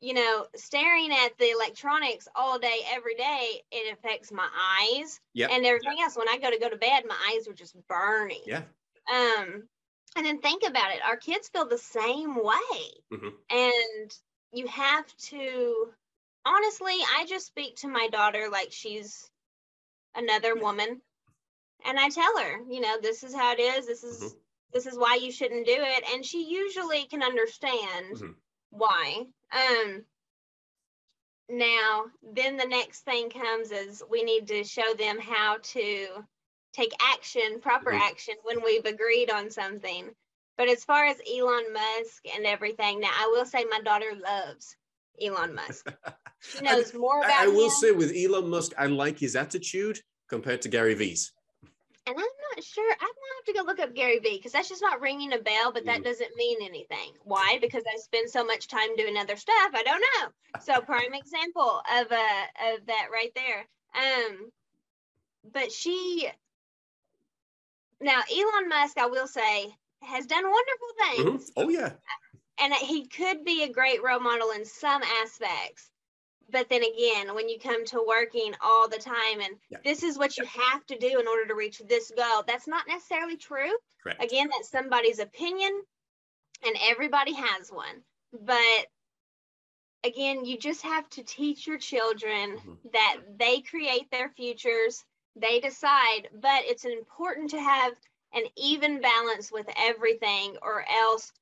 you know, staring at the electronics all day, every day, it affects my eyes yep. and everything yep. else. When I go to go to bed, my eyes are just burning. Yeah. Um, and then think about it. Our kids feel the same way. Mm-hmm. And you have to honestly, I just speak to my daughter like she's another woman. And I tell her, you know, this is how it is. This is mm-hmm. this is why you shouldn't do it. And she usually can understand mm-hmm. why um, now, then the next thing comes is we need to show them how to take action, proper mm-hmm. action, when we've agreed on something. But as far as Elon Musk and everything, now I will say my daughter loves Elon Musk. She knows more about. I, I will him. say with Elon Musk, I like his attitude compared to Gary Vee's. And I'm not sure. I'm gonna have to go look up Gary Vee because that's just not ringing a bell. But that mm. doesn't mean anything. Why? Because I spend so much time doing other stuff. I don't know. So prime example of uh of that right there. Um, but she now Elon Musk, I will say, has done wonderful mm-hmm. things. Mm-hmm. Oh yeah. And he could be a great role model in some aspects but then again when you come to working all the time and yeah. this is what you have to do in order to reach this goal that's not necessarily true Correct. again that's somebody's opinion and everybody has one but again you just have to teach your children mm-hmm. that they create their futures they decide but it's important to have an even balance with everything or else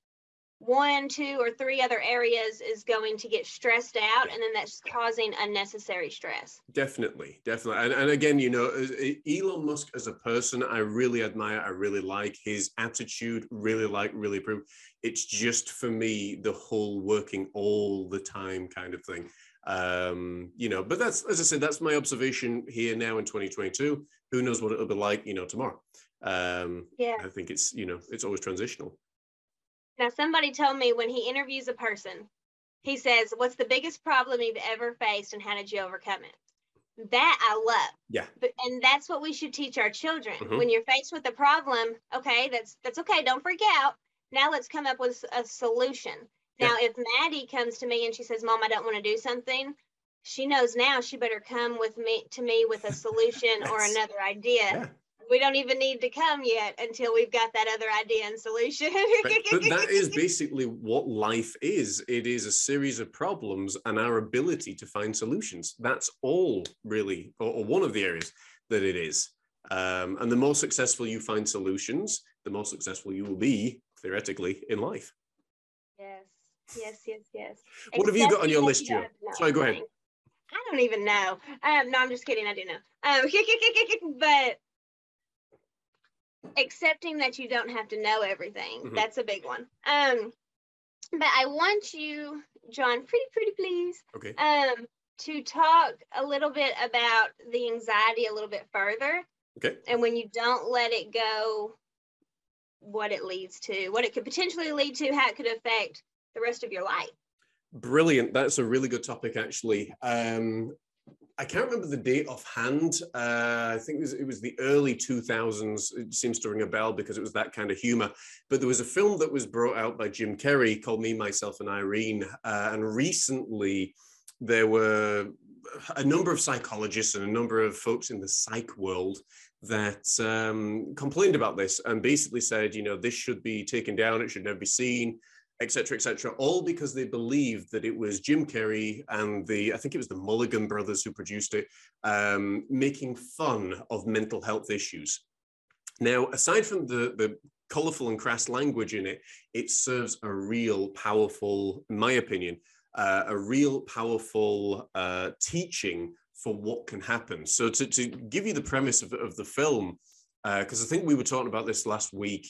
one, two, or three other areas is going to get stressed out, and then that's causing unnecessary stress. Definitely, definitely. And, and again, you know, uh, Elon Musk as a person, I really admire, I really like his attitude, really like, really approve. It's just for me, the whole working all the time kind of thing. Um, you know, but that's, as I said, that's my observation here now in 2022. Who knows what it'll be like, you know, tomorrow. Um, Yeah. I think it's, you know, it's always transitional. Now, somebody told me when he interviews a person, he says, What's the biggest problem you've ever faced and how did you overcome it? That I love. Yeah. But, and that's what we should teach our children. Mhm. When you're faced with a problem, okay, that's that's okay. Don't freak out. Now let's come up with a solution. Yeah. Now, if Maddie comes to me and she says, "Mom, I don't want to do something," she knows now she better come with me to me with a solution or another idea. Yeah. We don't even need to come yet until we've got that other idea and solution. but, but that is basically what life is it is a series of problems and our ability to find solutions that's all really or, or one of the areas that it is um, and the more successful you find solutions the more successful you will be theoretically in life Yes, yes, yes, yes. What have you got on your list, you Jo? Sorry, go ahead. I don't even know. Um, no, I'm just kidding. I do know. Um, but accepting that you don't have to know everything. Mhm. That's a big one. Um, but I want you, John, pretty, pretty please, okay um, to talk a little bit about the anxiety a little bit further. Okay. And when you don't let it go, what it leads to, what it could potentially lead to, how it could affect the rest of your life. Brilliant. That's a really good topic, actually. Um, I can't remember the date offhand. Uh, I think it was, it was the early 2000s. It seems to ring a bell because it was that kind of humor. But there was a film that was brought out by Jim Carrey called Me, Myself, and Irene. Uh, and recently, there were a number of psychologists and a number of folks in the psych world that um, complained about this and basically said, you know, this should be taken down, it should never be seen et cetera, et cetera, all because they believed that it was Jim Carrey and the, I think it was the Mulligan brothers who produced it, um, making fun of mental health issues. Now, aside from the, the colorful and crass language in it, it serves a real powerful, in my opinion, uh, a real powerful uh, teaching for what can happen. So to, to give you the premise of, of the film, because I think we were talking about this last week,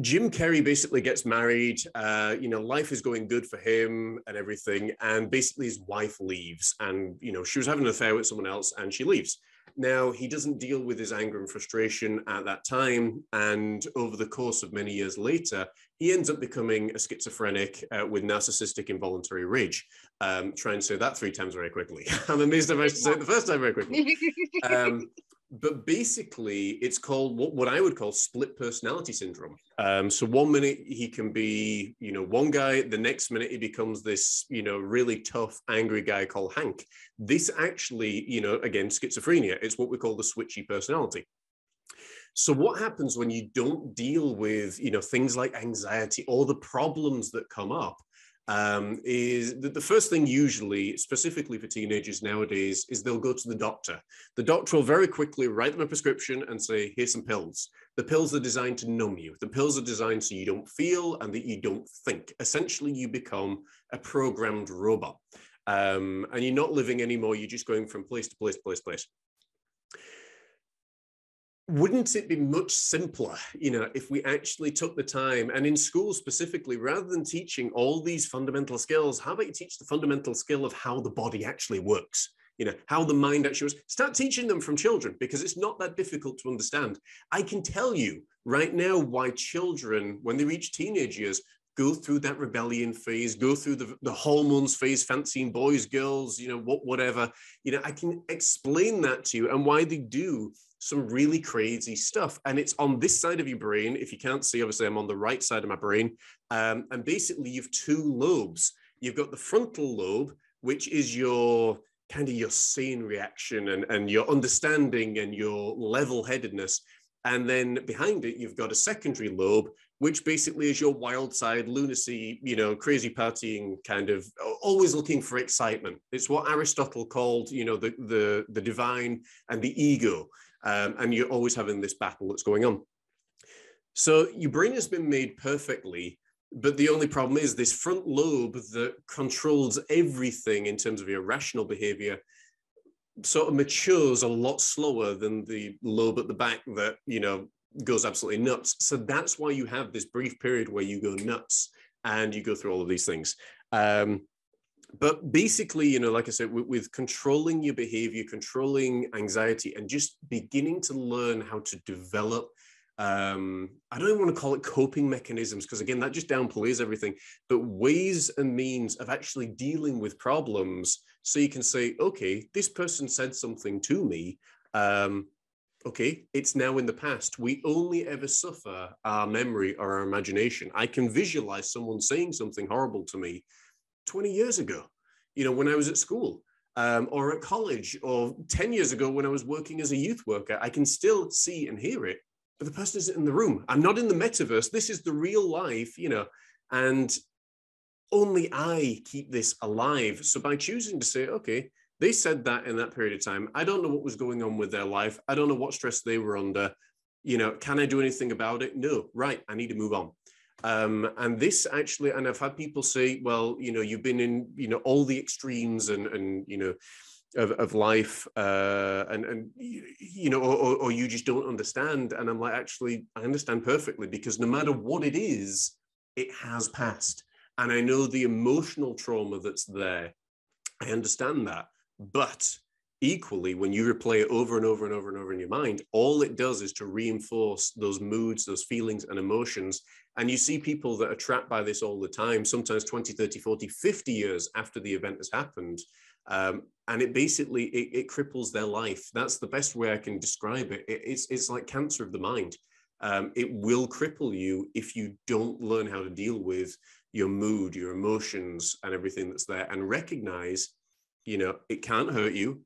Jim Carrey basically gets married. Uh, you know, life is going good for him and everything. And basically, his wife leaves, and you know, she was having an affair with someone else, and she leaves. Now, he doesn't deal with his anger and frustration at that time. And over the course of many years later, he ends up becoming a schizophrenic uh, with narcissistic involuntary rage. Um, try and say that three times very quickly. I'm amazed I managed to say it the first time very quickly um, but basically it's called what, what i would call split personality syndrome. Um, so one minute he can be you know one guy the next minute he becomes this you know really tough angry guy called hank. This actually you know again schizophrenia it's what we call the switchy personality. So what happens when you don't deal with you know things like anxiety or the problems that come up um, is that the first thing usually, specifically for teenagers nowadays, is they'll go to the doctor. The doctor will very quickly write them a prescription and say, here's some pills. The pills are designed to numb you. The pills are designed so you don't feel and that you don't think. Essentially, you become a programmed robot. Um, and you're not living anymore. You're just going from place to place, place, place wouldn't it be much simpler you know if we actually took the time and in school specifically rather than teaching all these fundamental skills how about you teach the fundamental skill of how the body actually works? You know how the mind actually works. Start teaching them from children because it's not that difficult to understand. I can tell you right now why children when they reach teenage years go through that rebellion phase go through the, the hormones phase fancying boys girls you know what whatever. You know i can explain that to you and why they do some really crazy stuff. And it's on this side of your brain. If you can't see, obviously, I'm on the right side of my brain. Um, and basically, you've two lobes. You've got the frontal lobe, which is your kind of your sane reaction and, and your understanding and your level headedness. And then behind it, you've got a secondary lobe, which basically is your wild side, lunacy, you know, crazy partying kind of always looking for excitement. It's what Aristotle called, you know, the the the divine and the ego. Um, and you're always having this battle that's going on. So your brain has been made perfectly but the only problem is this front lobe that controls everything in terms of your rational behavior sort of matures a lot slower than the lobe at the back that you know goes absolutely nuts so that's why you have this brief period where you go nuts and you go through all of these things um, but basically you know like i said with, with controlling your behavior controlling anxiety and just beginning to learn how to develop um, I don't even want to call it coping mechanisms because again, that just downplays everything, but ways and means of actually dealing with problems. So you can say, okay, this person said something to me. Um, okay, it's now in the past. We only ever suffer our memory or our imagination. I can visualize someone saying something horrible to me 20 years ago, you know, when I was at school. Um, or at college, or 10 years ago when I was working as a youth worker, I can still see and hear it but the person isn't in the room. I'm not in the metaverse. This is the real life, you know, and only I keep this alive. So by choosing to say, okay, they said that in that period of time, I don't know what was going on with their life. I don't know what stress they were under. You know, can I do anything about it? No, right. I need to move on. Um, and this actually, and I've had people say, well, you know, you've been in, you know, all the extremes and, and, you know, of, of life uh, and and you know or, or you just don't understand. And i'm like actually i understand perfectly because no matter what it is it has passed. And i know the emotional trauma that's there. I understand that. But equally when you replay it over and over and over and over in your mind all it does is to reinforce those moods those feelings and emotions and you see people that are trapped by this all the time sometimes 20 30 40 50 years after the event has happened um, and it basically it, it, cripples their life. That's the best way I can describe it. it it's it's like cancer of the mind. Um, it will cripple you if you don't learn how to deal with your mood, your emotions, and everything that's there, and recognize, you know, it can't hurt you.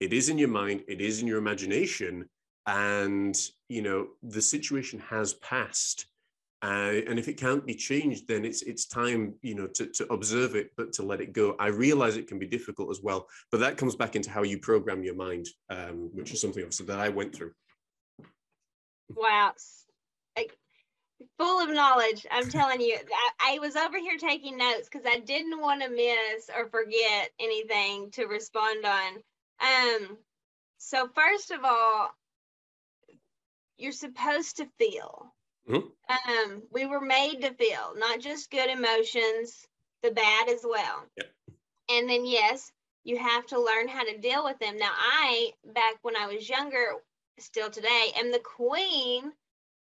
It is in your mind. It is in your imagination, and you know the situation has passed uh, and if it can't be changed, then it's it's time, you know, to, to observe it, but to let it go. I realize it can be difficult as well, but that comes back into how you program your mind, um, which is something obviously that I went through. Wow, full of knowledge. I'm telling you, I, I was over here taking notes because I didn't want to miss or forget anything to respond on. Um, so first of all, you're supposed to feel Mm-hmm. Um, we were made to feel not just good emotions, the bad as well. Yep. And then yes, you have to learn how to deal with them. Now, I back when I was younger, still today, am the queen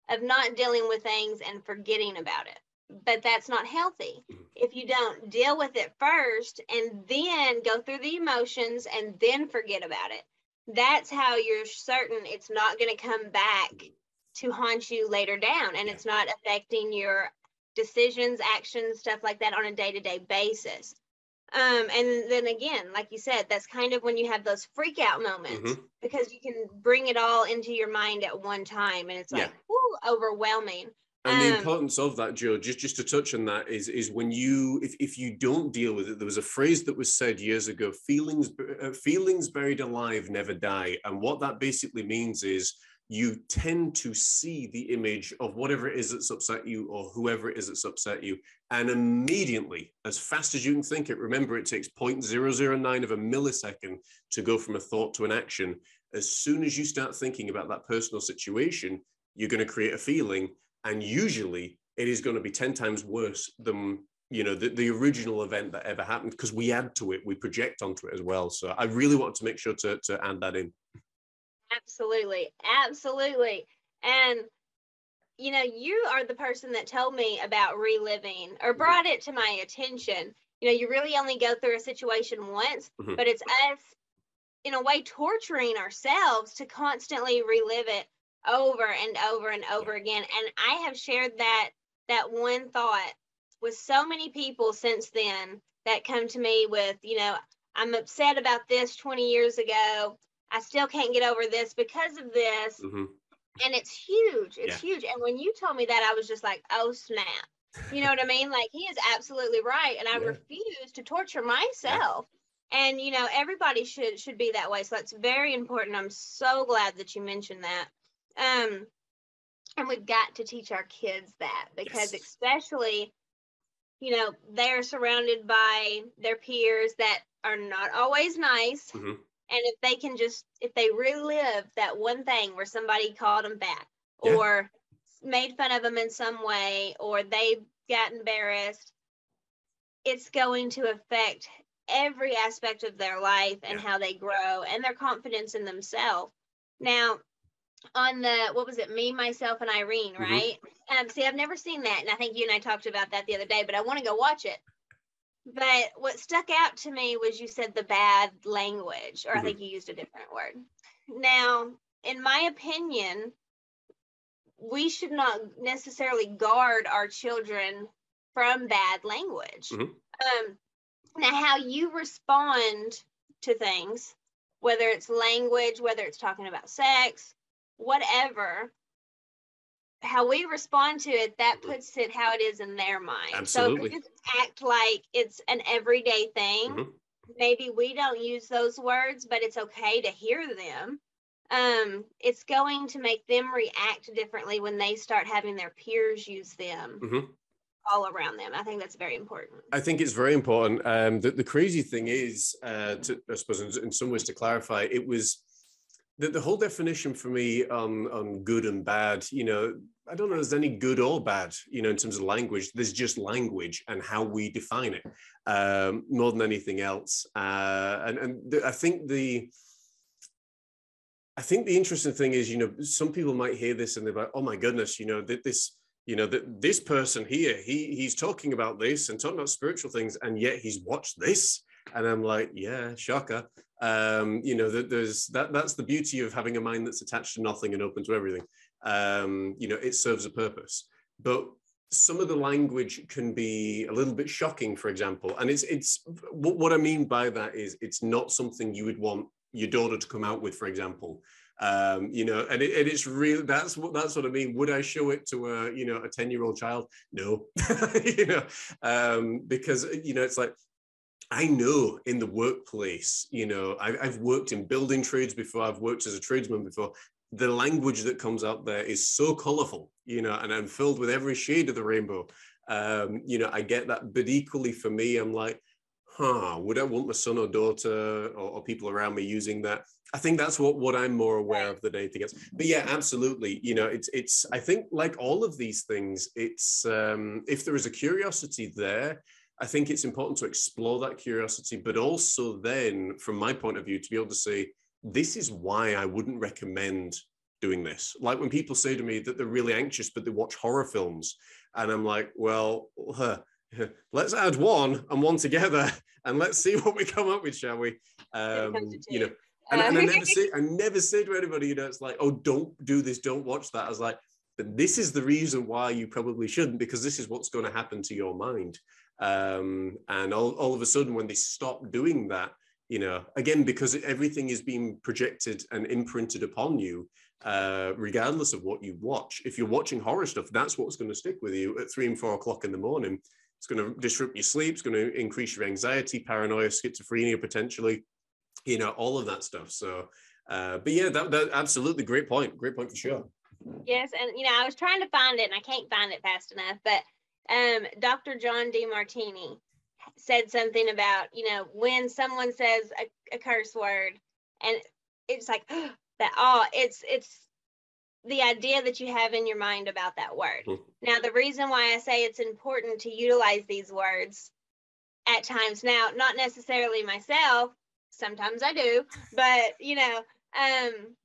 of not dealing with things and forgetting about it. But that's not healthy. Mm-hmm. If you don't deal with it first and then go through the emotions and then forget about it, that's how you're certain it's not going to come back to haunt you later down and yeah. it's not affecting your decisions actions stuff like that on a day-to-day basis um, and then again like you said that's kind of when you have those freak out moments mm-hmm. because you can bring it all into your mind at one time and it's like yeah. overwhelming and the um, importance of that joe just just to touch on that is is when you if, if you don't deal with it there was a phrase that was said years ago feelings uh, feelings buried alive never die and what that basically means is you tend to see the image of whatever it is that's upset you or whoever it is that's upset you. And immediately, as fast as you can think it, remember it takes 0.009 of a millisecond to go from a thought to an action. As soon as you start thinking about that personal situation, you're going to create a feeling. And usually it is going to be 10 times worse than you know the, the original event that ever happened because we add to it we project onto it as well so i really wanted to make sure to, to add that in Absolutely. Absolutely. And you know, you are the person that told me about reliving or mm-hmm. brought it to my attention. You know, you really only go through a situation once, mm-hmm. but it's us in a way torturing ourselves to constantly relive it over and over and over again. And I have shared that that one thought with so many people since then that come to me with, you know, I'm upset about this 20 years ago. I still can't get over this because of this. Mm-hmm. And it's huge. It's yeah. huge. And when you told me that, I was just like, oh, snap. You know what I mean? Like, he is absolutely right. And I yeah. refuse to torture myself. Yeah. And, you know, everybody should should be that way. So that's very important. I'm so glad that you mentioned that. Um, and we've got to teach our kids that because, yes. especially you know they're surrounded by their peers that are not always nice Mhm. And if they can just if they relive that one thing where somebody called them back Yeah. or made fun of them in some way or they got embarrassed it's going to affect every aspect of their life and Yeah. how they grow and their confidence in themselves now on the what was it me myself and irene Mhm. right um see i've never seen that and i think you and i talked about that the other day but i want to go watch it but what stuck out to me was you said the bad language or i Mhm. think you used a different word now in my opinion we should not necessarily guard our children from bad language Mhm. um now how you respond to things whether it's language whether it's talking about sex whatever how we respond to it that puts it how it is in their mind Absolutely. so if we just act like it's an everyday thing Mhm. maybe we don't use those words but it's okay to hear them um it's going to make them react differently when they start having their peers use them Mhm. all around them i think that's very important I think it's very important. Um, the, the crazy thing is, uh, to, I suppose, in, in some ways, to clarify, it was the, the whole definition for me on, on good and bad. You know, I don't know there's any good or bad, you know, in terms of language. There's just language and how we define it um, more than anything else. Uh, and and the, I think the I think the interesting thing is, you know, some people might hear this and they're like, "Oh my goodness, you know, that this, you know, that this person here, he he's talking about this and talking about spiritual things, and yet he's watched this." And I'm like, "Yeah, shocker." Um, you know, that there's that that's the beauty of having a mind that's attached to nothing and open to everything. Um, you know, it serves a purpose, but some of the language can be a little bit shocking, for example. And it's it's what, what I mean by that is it's not something you would want your daughter to come out with, for example. Um, you know, and, it, and it's really that's what that's what I mean. Would I show it to a you know a ten year old child? No, you know, um, because you know it's like I know in the workplace, you know, I, I've worked in building trades before. I've worked as a tradesman before. The language that comes out there is so colorful, you know, and I'm filled with every shade of the rainbow. Um, you know, I get that, but equally for me, I'm like, huh, would I want my son or daughter or, or people around me using that? I think that's what what I'm more aware of than anything else. But yeah, absolutely. You know, it's it's. I think like all of these things, it's um, if there is a curiosity there, I think it's important to explore that curiosity, but also then, from my point of view, to be able to say, this is why I wouldn't recommend doing this. Like when people say to me that they're really anxious, but they watch horror films, and I'm like, well, huh, let's add one and one together, and let's see what we come up with, shall we? Um, you know, and, and I never say, I never say to anybody, you know, it's like, oh, don't do this, don't watch that. I was like, but this is the reason why you probably shouldn't, because this is what's going to happen to your mind. Um, and all, all of a sudden, when they stop doing that, you know, again, because everything is being projected and imprinted upon you, uh, regardless of what you watch. If you're watching horror stuff, that's what's going to stick with you at three and four o'clock in the morning. It's going to disrupt your sleep. It's going to increase your anxiety, paranoia, schizophrenia, potentially, you know, all of that stuff. So, uh, but yeah, that, that absolutely great point. Great point for sure. Yes, and you know, I was trying to find it and I can't find it fast enough, but um Dr. John Demartini said something about, you know, when someone says a, a curse word and it's like that oh, it's it's the idea that you have in your mind about that word. Mhm. Now, the reason why I say it's important to utilize these words at times now, not necessarily myself, sometimes I do, but you know, um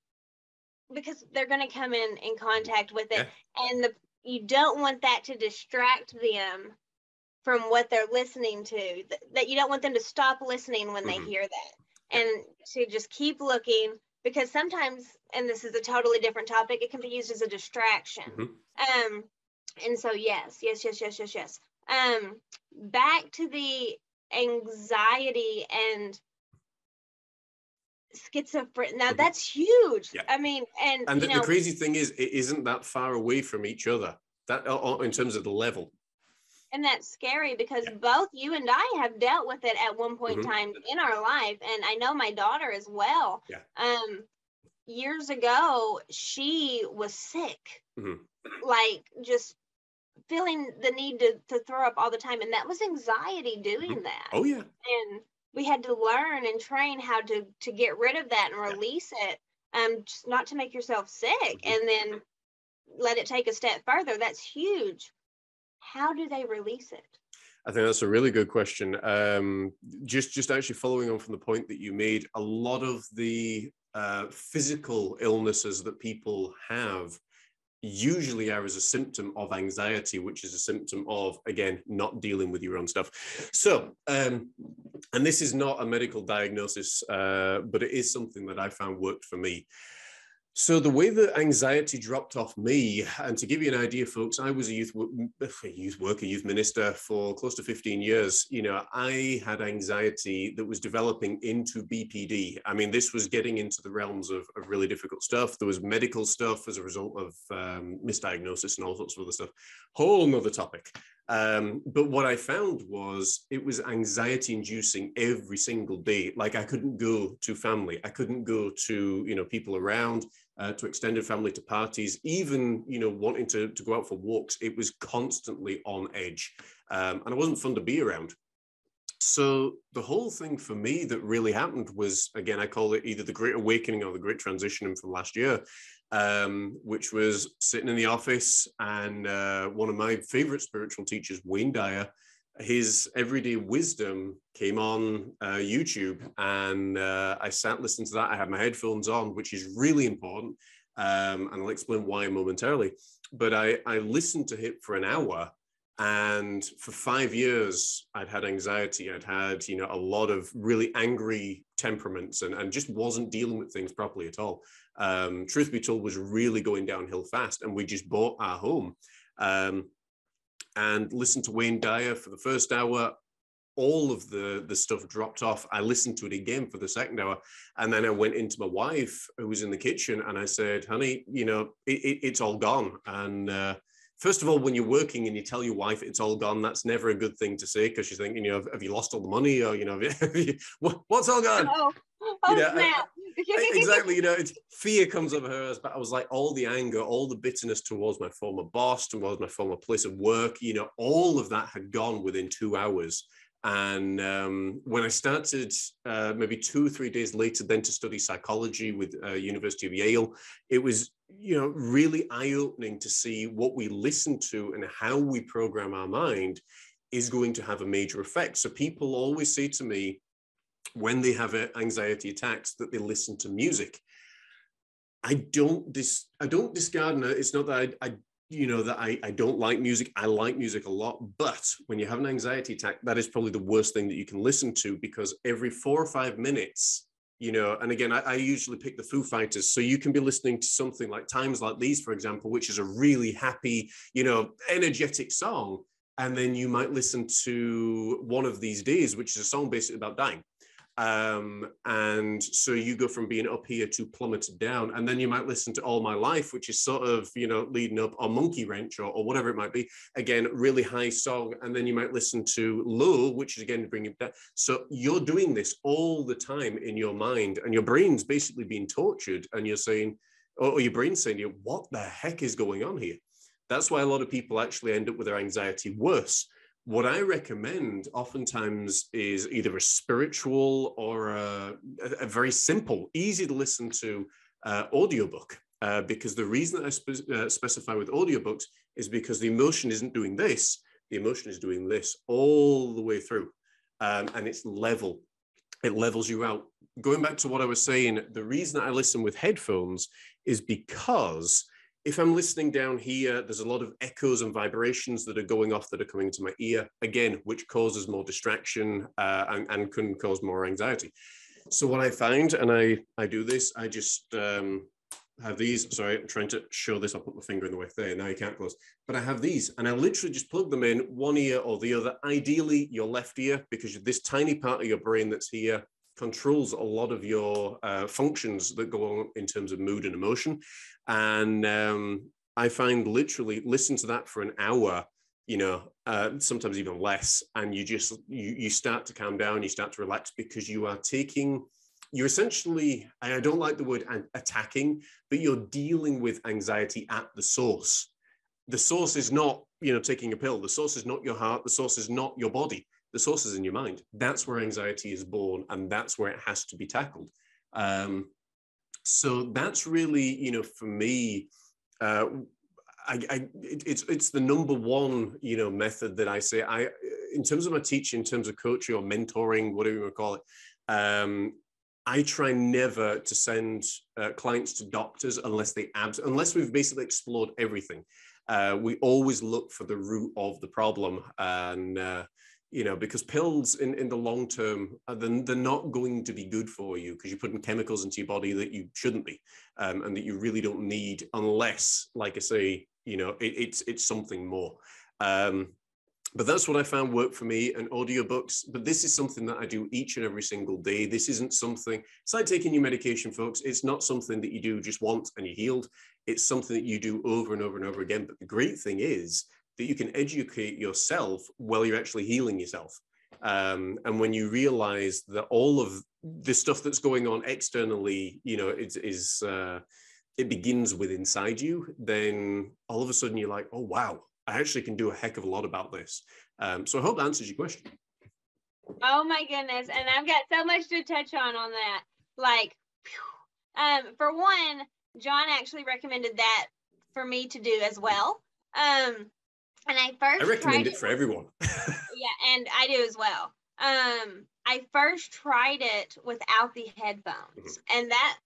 because they're going to come in in contact with it and the you don't want that to distract them from what they're listening to th- that you don't want them to stop listening when Mhm. they hear that and to just keep looking because sometimes and this is a totally different topic it can be used as a distraction Mhm. um and so yes yes yes yes yes yes um back to the anxiety and schizophrenia now Mhm. that's huge Yeah. i mean and, And you the, know the crazy thing is, it isn't that far away from each other. That in terms of the level. and that's scary because Yeah. both you and I have dealt with it at one point in Mhm. time in our life, and I know my daughter as well. Yeah. Um, years ago, she was sick, Mhm. like just feeling the need to, to throw up all the time. And that was anxiety doing that. Oh yeah. And we had to learn and train how to to get rid of that and release it. Um, just not to make yourself sick Mhm. and then let it take a step further. That's huge. How do they release it? I think that's a really good question. Um, just, just actually following on from the point that you made, a lot of the uh, physical illnesses that people have usually are as a symptom of anxiety, which is a symptom of, again, not dealing with your own stuff. So, um, and this is not a medical diagnosis, uh, but it is something that I found worked for me. So the way that anxiety dropped off me, and to give you an idea, folks, I was a youth a youth worker, youth minister for close to 15 years. You know, I had anxiety that was developing into BPD. I mean, this was getting into the realms of, of really difficult stuff. There was medical stuff as a result of um, misdiagnosis and all sorts of other stuff. Whole nother topic. Um, but what I found was it was anxiety inducing every single day. Like I couldn't go to family, I couldn't go to you know people around, uh, to extended family, to parties, even you know wanting to to go out for walks. It was constantly on edge, um, and it wasn't fun to be around. So the whole thing for me that really happened was again I call it either the Great Awakening or the Great Transition from last year um, which was sitting in the office and uh, one of my favorite spiritual teachers, Wayne Dyer, his everyday wisdom came on uh, YouTube and uh, I sat listening to that. I had my headphones on, which is really important. Um, and I'll explain why momentarily. But I, I listened to it for an hour and for five years i'd had anxiety i'd had you know a lot of really angry temperaments and, and just wasn't dealing with things properly at all um, truth be told was really going downhill fast and we just bought our home um, and listened to wayne dyer for the first hour all of the the stuff dropped off i listened to it again for the second hour and then i went into my wife who was in the kitchen and i said honey you know it, it, it's all gone and uh, first of all, when you're working and you tell your wife it's all gone, that's never a good thing to say because she's thinking, you know, have, have you lost all the money or, you know, you, what, what's all gone? Oh, oh know, snap. exactly. You know, it's, fear comes over her. But I was like, all the anger, all the bitterness towards my former boss, towards my former place of work, you know, all of that had gone within two hours. And um, when I started, uh, maybe two or three days later, then to study psychology with uh, University of Yale, it was you know really eye-opening to see what we listen to and how we program our mind is going to have a major effect. So people always say to me when they have anxiety attacks that they listen to music. I don't dis I don't discard it. It's not that I, I you know that I, I don't like music i like music a lot but when you have an anxiety attack that is probably the worst thing that you can listen to because every four or five minutes you know and again I, I usually pick the foo fighters so you can be listening to something like times like these for example which is a really happy you know energetic song and then you might listen to one of these days which is a song basically about dying um, and so you go from being up here to plummeted down and then you might listen to all my life which is sort of you know leading up or monkey wrench or, or whatever it might be. Again really high song and then you might listen to low which is again bringing down so you're doing this all the time in your mind and your brain's basically being tortured and you're saying or, or your brain's saying to you what the heck is going on here? That's why a lot of people actually end up with their anxiety worse what I recommend oftentimes is either a spiritual or a, a very simple, easy to listen to uh, audiobook. Uh, because the reason that I spe- uh, specify with audiobooks is because the emotion isn't doing this, the emotion is doing this all the way through. Um, and it's level, it levels you out. Going back to what I was saying, the reason that I listen with headphones is because if I'm listening down here, there's a lot of echoes and vibrations that are going off that are coming into my ear, again, which causes more distraction uh, and, and can cause more anxiety. So what I find, and I, I do this, I just um, have these, sorry, I'm trying to show this, I'll put my finger in the way there, now you can't close, but I have these, and I literally just plug them in one ear or the other, ideally your left ear, because this tiny part of your brain that's here controls a lot of your uh, functions that go on in terms of mood and emotion. And um, I find literally listen to that for an hour, you know, uh, sometimes even less, and you just you you start to calm down, you start to relax because you are taking. You're essentially, I don't like the word attacking, but you're dealing with anxiety at the source the source is not you know taking a pill the source is not your heart the source is not your body the source is in your mind that's where anxiety is born and that's where it has to be tackled um, so that's really you know for me uh, I, I it's it's the number one you know method that I say I in terms of my teaching in terms of coaching or mentoring whatever you want to call it um, I try never to send uh, clients to doctors unless they abs unless we've basically explored everything. Uh, we always look for the root of the problem, and uh, you know because pills in, in the long term uh, then they're not going to be good for you because you're putting chemicals into your body that you shouldn't be, um, and that you really don't need unless, like I say, you know it, it's it's something more. Um, but that's what I found worked for me and audiobooks. But this is something that I do each and every single day. This isn't something, it's like taking your medication, folks. It's not something that you do just once and you're healed. It's something that you do over and over and over again. But the great thing is that you can educate yourself while you're actually healing yourself. Um, and when you realize that all of the stuff that's going on externally, you know, is, is uh, it begins with inside you, then all of a sudden you're like, oh, wow, I actually can do a heck of a lot about this. Um, so I hope that answers your question. Oh my goodness. And I've got so much to touch on on that. Like, um, for one, John actually recommended that for me to do as well. Um, and I first I recommend tried it for everyone. yeah, and I do as well. Um, I first tried it without the headphones, and that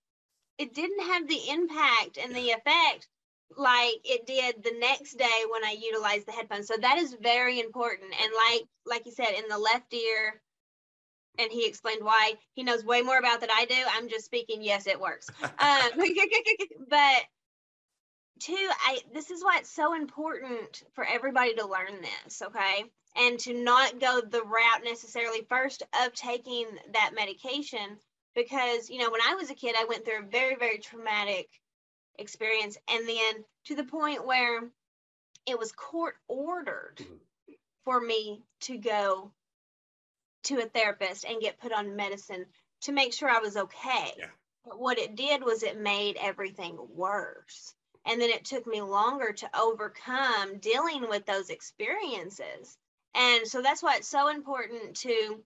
it didn't have the impact and the effect like it did the next day when I utilized the headphones. So that is very important. And like like you said, in the left ear, and he explained why he knows way more about that I do. I'm just speaking. Yes, it works. Um, but two, I this is why it's so important for everybody to learn this. Okay. And to not go the route necessarily first of taking that medication because you know when I was a kid I went through a very very traumatic experience and then to the point where it was court ordered Mhm. for me to go to a therapist and get put on medicine to make sure I was okay. Yeah. But what it did was it made everything worse. And then it took me longer to overcome dealing with those experiences. And so that's why it's so important to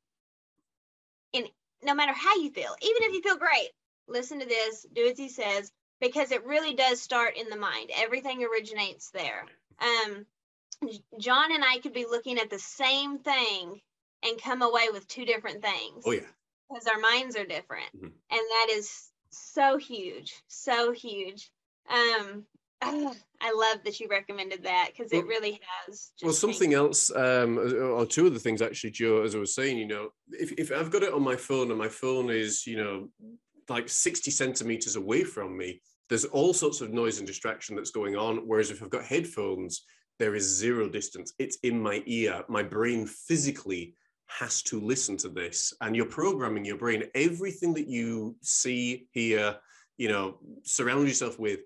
in no matter how you feel, even if you feel great, listen to this, do as he says, because it really does start in the mind. Everything originates there. Um, John and I could be looking at the same thing and come away with two different things Oh yeah. because our minds are different, Mhm. and that is so huge, so huge. Um, I love that you recommended that because it really has. Well, something else, um, or two of the things actually, Joe, as I was saying, you know, if, if I've got it on my phone and my phone is, you know, like 60 centimeters away from me, there's all sorts of noise and distraction that's going on. Whereas if I've got headphones, there is zero distance. It's in my ear. My brain physically has to listen to this. And you're programming your brain. Everything that you see, hear, you know, surround yourself with,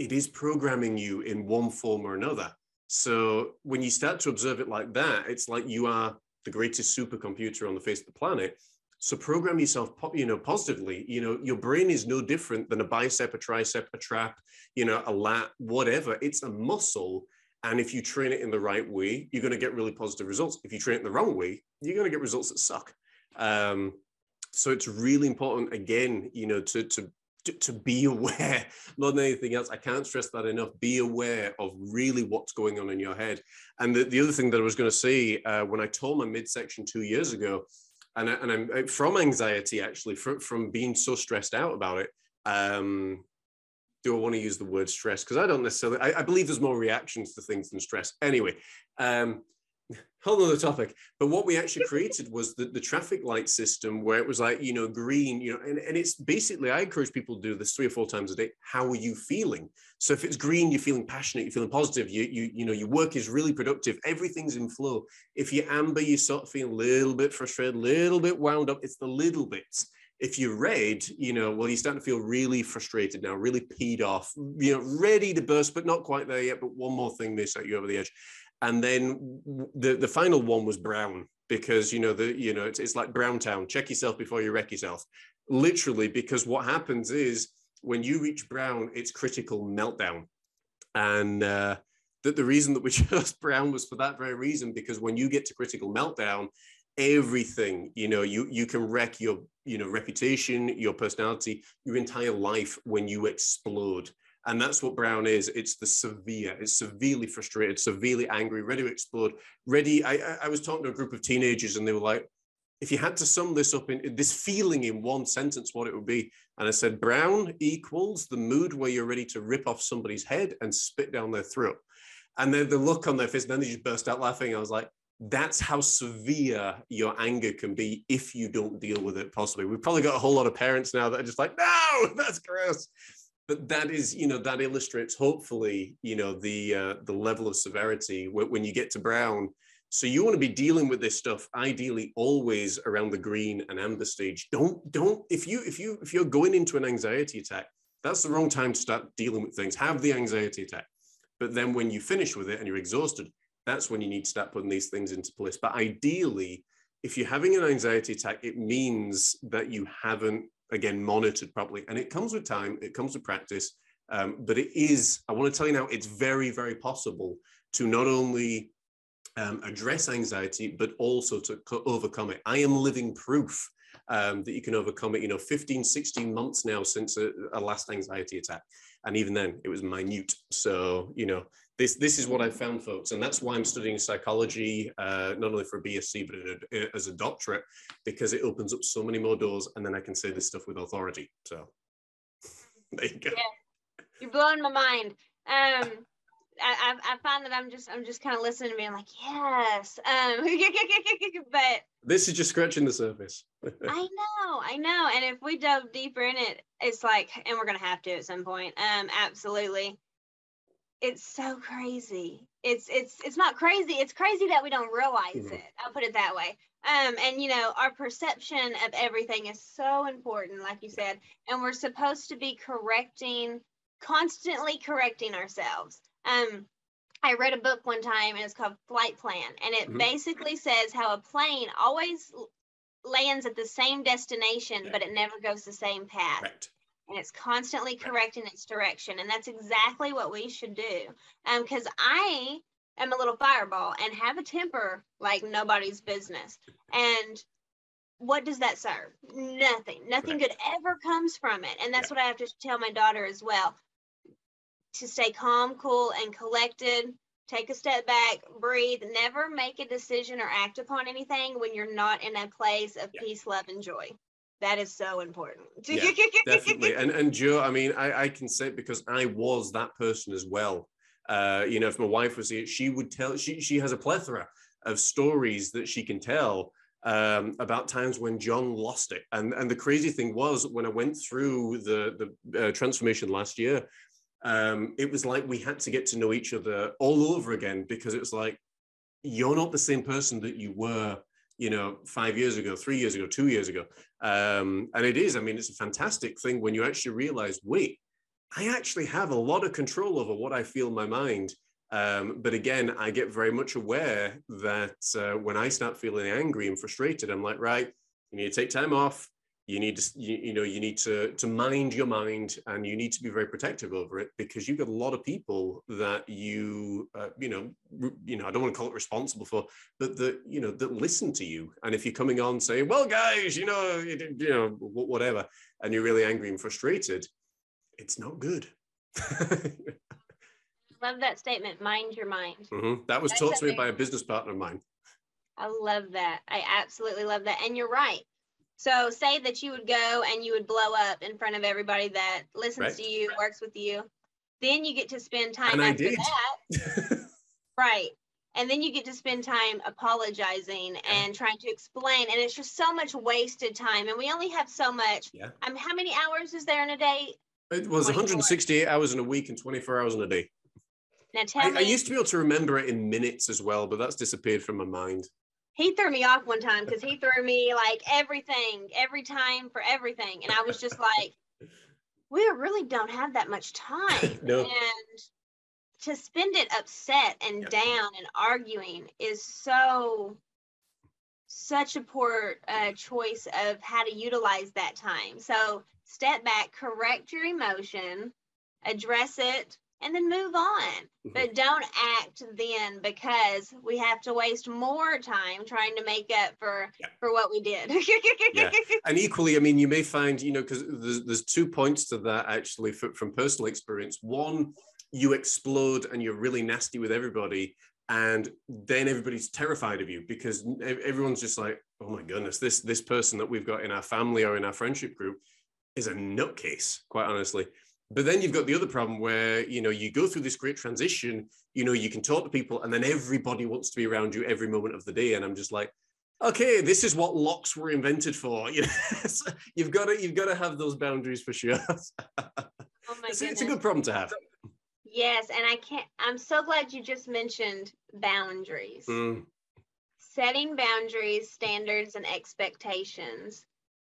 it is programming you in one form or another. So when you start to observe it like that, it's like you are the greatest supercomputer on the face of the planet. So program yourself, you know, positively. You know, your brain is no different than a bicep, a tricep, a trap, you know, a lat, whatever. It's a muscle, and if you train it in the right way, you're going to get really positive results. If you train it the wrong way, you're going to get results that suck. Um, so it's really important, again, you know, to to to, to be aware more than anything else. I can't stress that enough. Be aware of really what's going on in your head. And the, the other thing that I was going to say uh, when I tore my midsection two years ago, and, I, and I'm from anxiety actually, from, from being so stressed out about it. Um, do I want to use the word stress? Because I don't necessarily, I, I, believe there's more reactions to things than stress. Anyway, um, whole other topic. But what we actually created was the, the traffic light system where it was like, you know, green, you know, and, and it's basically, I encourage people to do this three or four times a day. How are you feeling? So if it's green, you're feeling passionate, you're feeling positive, you, you, you know, your work is really productive, everything's in flow. If you're amber, you sort of feel a little bit frustrated, a little bit wound up. It's the little bits if you're red, you know, well, you're starting to feel really frustrated now, really peed off, you know, ready to burst, but not quite there yet. But one more thing may set you over the edge. And then the, the final one was brown because, you know, the, you know, it's, it's like brown town, check yourself before you wreck yourself. Literally, because what happens is when you reach brown, it's critical meltdown. And, uh, that the reason that we chose Brown was for that very reason, because when you get to critical meltdown, everything, you know, you you can wreck your, you know, reputation, your personality, your entire life when you explode. And that's what Brown is. It's the severe, it's severely frustrated, severely angry, ready to explode, ready. I, I was talking to a group of teenagers and they were like, if you had to sum this up in this feeling in one sentence, what it would be. And I said, Brown equals the mood where you're ready to rip off somebody's head and spit down their throat. And then the look on their face, and then they just burst out laughing. I was like, that's how severe your anger can be if you don't deal with it possibly. We've probably got a whole lot of parents now that are just like, no, that's gross. But that is, you know, that illustrates hopefully, you know, the uh, the level of severity when you get to Brown so you want to be dealing with this stuff ideally always around the green and amber stage. Don't don't if you if you if you're going into an anxiety attack, that's the wrong time to start dealing with things. Have the anxiety attack. But then when you finish with it and you're exhausted, that's when you need to start putting these things into place. But ideally, if you're having an anxiety attack, it means that you haven't again monitored properly. And it comes with time, it comes with practice. Um, but it is, I want to tell you now, it's very, very possible to not only um, address anxiety, but also to co- overcome it. I am living proof um, that you can overcome it. You know, 15, 16 months now since a, a, last anxiety attack. And even then, it was minute. So, you know, this, this is what I found, folks. And that's why I'm studying psychology, uh, not only for a BSc, but a, a, as a doctorate, because it opens up so many more doors. And then I can say this stuff with authority. So, there you go. Yeah. You're blowing my mind. Um, I, I find that I'm just I'm just kind of listening to me. I'm like, yes. Um, but this is just scratching the surface. I know, I know. And if we dove deeper in it, it's like, and we're gonna have to at some point. Um, absolutely. It's so crazy. It's it's it's not crazy. It's crazy that we don't realize mm-hmm. it. I'll put it that way. Um, and you know, our perception of everything is so important, like you said, and we're supposed to be correcting, constantly correcting ourselves um, I read a book one time and it's called Flight Plan, and it mm-hmm. basically says how a plane always lands at the same destination, yeah. but it never goes the same path. Right. And it's constantly correcting its direction. And that's exactly what we should do. Because um, I am a little fireball and have a temper like nobody's business. And what does that serve? Nothing. Nothing right. good ever comes from it. And that's yeah. what I have to tell my daughter as well to stay calm, cool, and collected. Take a step back, breathe, never make a decision or act upon anything when you're not in a place of yeah. peace, love, and joy. That is so important. Yeah, definitely. And and Joe, I mean, I, I can say it because I was that person as well. Uh, you know, if my wife was here, she would tell she she has a plethora of stories that she can tell um, about times when John lost it. And and the crazy thing was when I went through the the uh, transformation last year, um, it was like we had to get to know each other all over again because it was like you're not the same person that you were you know five years ago three years ago two years ago. Um, and it is i mean it's a fantastic thing when you actually realize wait i actually have a lot of control over what i feel in my mind. Um, but again i get very much aware that uh, when i start feeling angry and frustrated i'm like right you need to take time off you need to you, you, know you need to to mind your mind and you need to be very protective over it because you've got a lot of people that you uh, you know re, you know I don't want to call it responsible for but that you know that listen to you and if you're coming on saying well guys you know you, you know whatever and you're really angry and frustrated it's not good love that statement mind your mind mm-hmm. that was That's taught to me by a business partner of mine I love that. I absolutely love that. And you're right. So say that you would go and you would blow up in front of everybody that listens right. to you, works with you. Then you get to spend time and after that. right. And then you get to spend time apologizing yeah. and trying to explain. And it's just so much wasted time. And we only have so much. Yeah. Um, how many hours is there in a day? It was 168 hours in a week and 24 hours in a day. Now tell I, me. I used to be able to remember it in minutes as well, but that's disappeared from my mind he threw me off one time because he threw me like everything every time for everything. And i was just like we really don't have that much time. No. and to spend it upset and down and arguing is so such a poor uh, choice of how to utilize that time. So step back correct your emotion address it and then move on. Mhm. But don't act then because we have to waste more time trying to make up for Yeah. for what we did. Yeah. and equally, I mean, you may find, you know, because there's, there's two points to that actually f- from personal experience. One, you explode and you're really nasty with everybody, and then everybody's terrified of you because everyone's just like, oh my goodness, this this person that we've got in our family or in our friendship group is a nutcase, quite honestly. But then you've got the other problem where you know you go through this great transition. You know, you can talk to people, and then everybody wants to be around you every moment of the day, and I'm just like okay, this is what locks were invented for. You know, so you've got to you've got to have those boundaries for sure. Oh my it's, it's a good problem to have. Yes, and I can't I'm so glad you just mentioned boundaries. Mm, Setting boundaries, standards, and expectations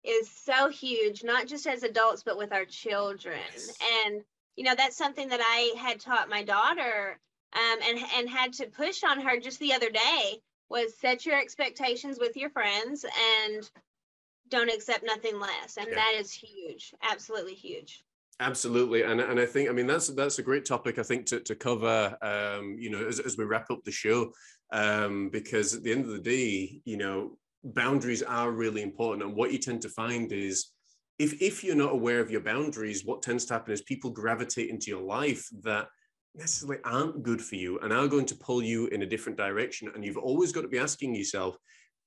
is so huge, not just as adults, but with our children. Yes. And, you know, that's something that I had taught my daughter um, and, and had to push on her just the other day was set your expectations with your friends and don't accept nothing less. And Yeah. that is huge, absolutely huge. absolutely, and and I think I mean that's that's a great topic I think to to cover. Um, you know, as as we wrap up the show, um, because at the end of the day, you know, boundaries are really important, and what you tend to find is. If, if you're not aware of your boundaries, what tends to happen is people gravitate into your life that necessarily aren't good for you and are going to pull you in a different direction. And you've always got to be asking yourself,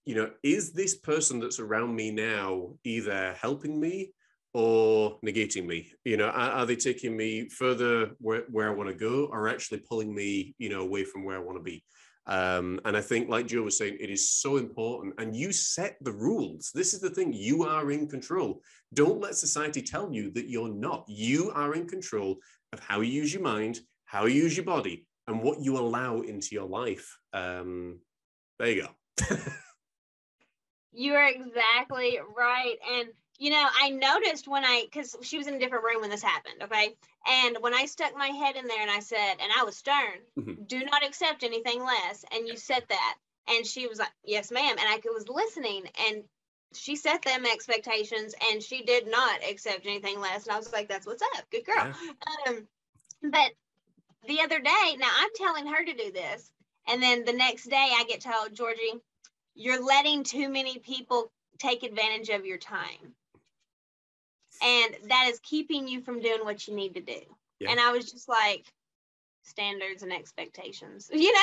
you know, is this person that's around me now either helping me or negating me? You know, are, are they taking me further where, where I want to go or actually pulling me, you know, away from where I want to be? Um, and I think, like Joe was saying, it is so important. And you set the rules. This is the thing you are in control. Don't let society tell you that you're not. You are in control of how you use your mind, how you use your body, and what you allow into your life. Um, there you go. You are exactly right. And, you know, I noticed when I, because she was in a different room when this happened, okay? And when I stuck my head in there and I said, and I was stern, Mhm. do not accept anything less. And you said that. And she was like, yes, ma'am. And I was listening and she set them expectations and she did not accept anything less. And I was like, that's what's up. Good girl. Um, but the other day, now I'm telling her to do this. And then the next day I get told, Georgie, you're letting too many people take advantage of your time. And that is keeping you from doing what you need to do. Yeah. And I was just like, standards and expectations. You know,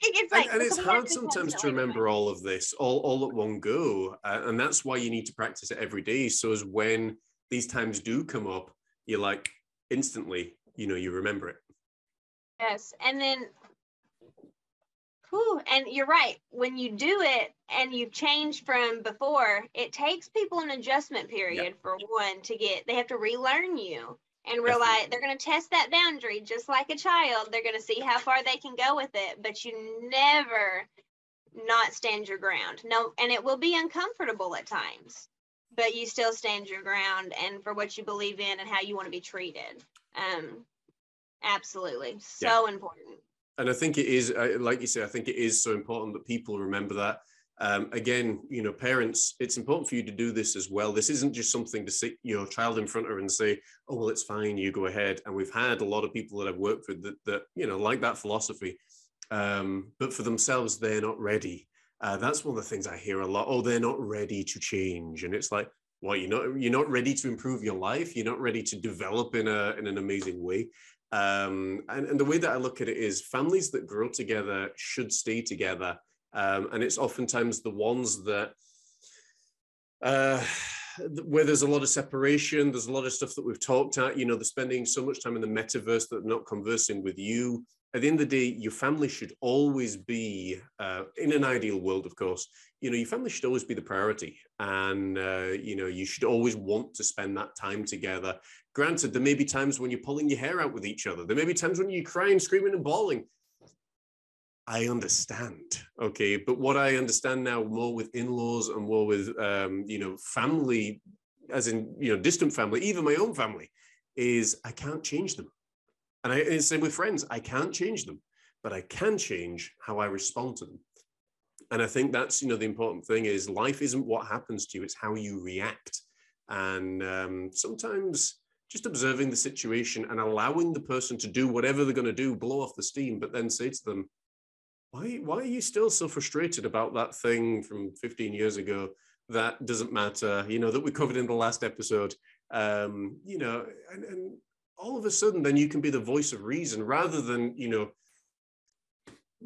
it's and, like and it's hard sometimes to remember all of this all, all at one go uh, and that's why you need to practice it every day so as when these times do come up you're like instantly you know you remember it Yes, and then, whew, and you're right. When you do it and you've changed from before, it takes people an adjustment period for one to get. They have to relearn you and realize they're going to test that boundary just like a child. They're going to see how far they can go with it, but you never not stand your ground. No, and it will be uncomfortable at times, but you still stand your ground and for what you believe in and how you want to be treated. Um, absolutely, so important. And i think it is uh, like you say i think it is so important that people remember that. Um, again you know parents it's important for you to do this as well. This isn't just something to sit your child in front of and say oh well it's fine you go ahead. And we've had a lot of people that i've worked with that, that you know like that philosophy um, but for themselves they're not ready. Uh, that's one of the things i hear a lot. Oh they're not ready to change. And it's like well you're not you're not ready to improve your life? You're not ready to develop in a in an amazing way um, and, and the way that I look at it is families that grow together should stay together. Um, and it's oftentimes the ones that, uh, where there's a lot of separation, there's a lot of stuff that we've talked at, you know, they're spending so much time in the metaverse that they're not conversing with you. At the end of the day, your family should always be, uh, in an ideal world, of course, you know, your family should always be the priority. And, uh, you know, you should always want to spend that time together granted, there may be times when you're pulling your hair out with each other. There may be times when you're crying, screaming, and bawling. I understand, okay, but what I understand now more with in-laws and more with um, you know family, as in you know distant family, even my own family, is I can't change them, and I and same with friends. I can't change them, but I can change how I respond to them. And I think that's you know the important thing is life isn't what happens to you; it's how you react. And um, sometimes just observing the situation and allowing the person to do whatever they're going to do, blow off the steam, but then say to them, why, why are you still so frustrated about that thing from 15 years ago? That doesn't matter, you know, that we covered in the last episode. Um, you know, and, and all of a sudden, then you can be the voice of reason rather than, you know,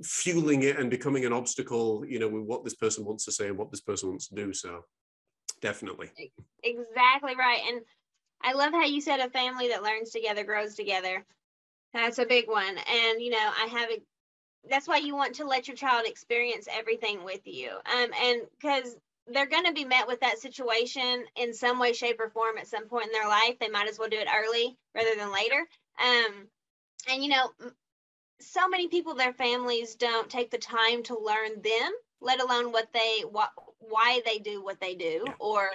fueling it and becoming an obstacle, you know, with what this person wants to say and what this person wants to do. So definitely. Exactly right. And I love how you said a family that learns together grows together. That's a big one. And, you know, I have a, that's why you want to let your child experience everything with you. Um, and because they're going to be met with that situation in some way, shape, or form at some point in their life, they might as well do it early rather than later. Um, and, you know, so many people, their families don't take the time to learn them, let alone what they, what, why they do what they do Yeah. or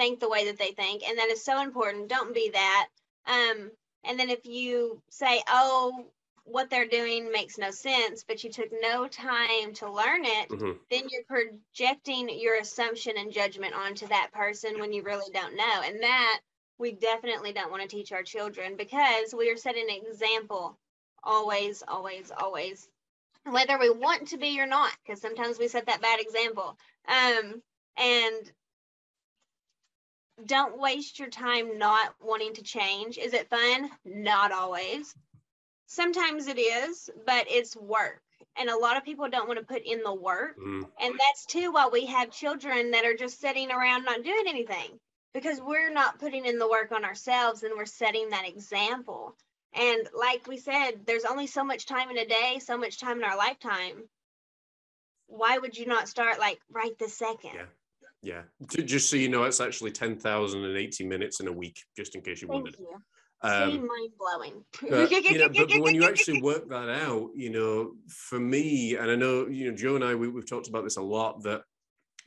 think the way that they think. And that is so important. Don't be that. Um, and then if you say, oh, what they're doing makes no sense, but you took no time to learn it, Mhm. then you're projecting your assumption and judgment onto that person when you really don't know. And that we definitely don't want to teach our children because we are setting an example always, always, always, whether we want to be or not, because sometimes we set that bad example. Um, and don't waste your time not wanting to change. Is it fun? Not always. Sometimes it is, but it's work. And a lot of people don't want to put in the work. Mm. And that's too why we have children that are just sitting around not doing anything because we're not putting in the work on ourselves and we're setting that example. And like we said, there's only so much time in a day, so much time in our lifetime. Why would you not start like right this second? Yeah. Yeah. Ju- Just so you know, it's actually 10,080 minutes in a week, just in case you Thank wondered. you. Um, mind blowing. But, you know, but, but when you actually work that out, you know, for me, and I know, you know, Joe and I, we, we've talked about this a lot, that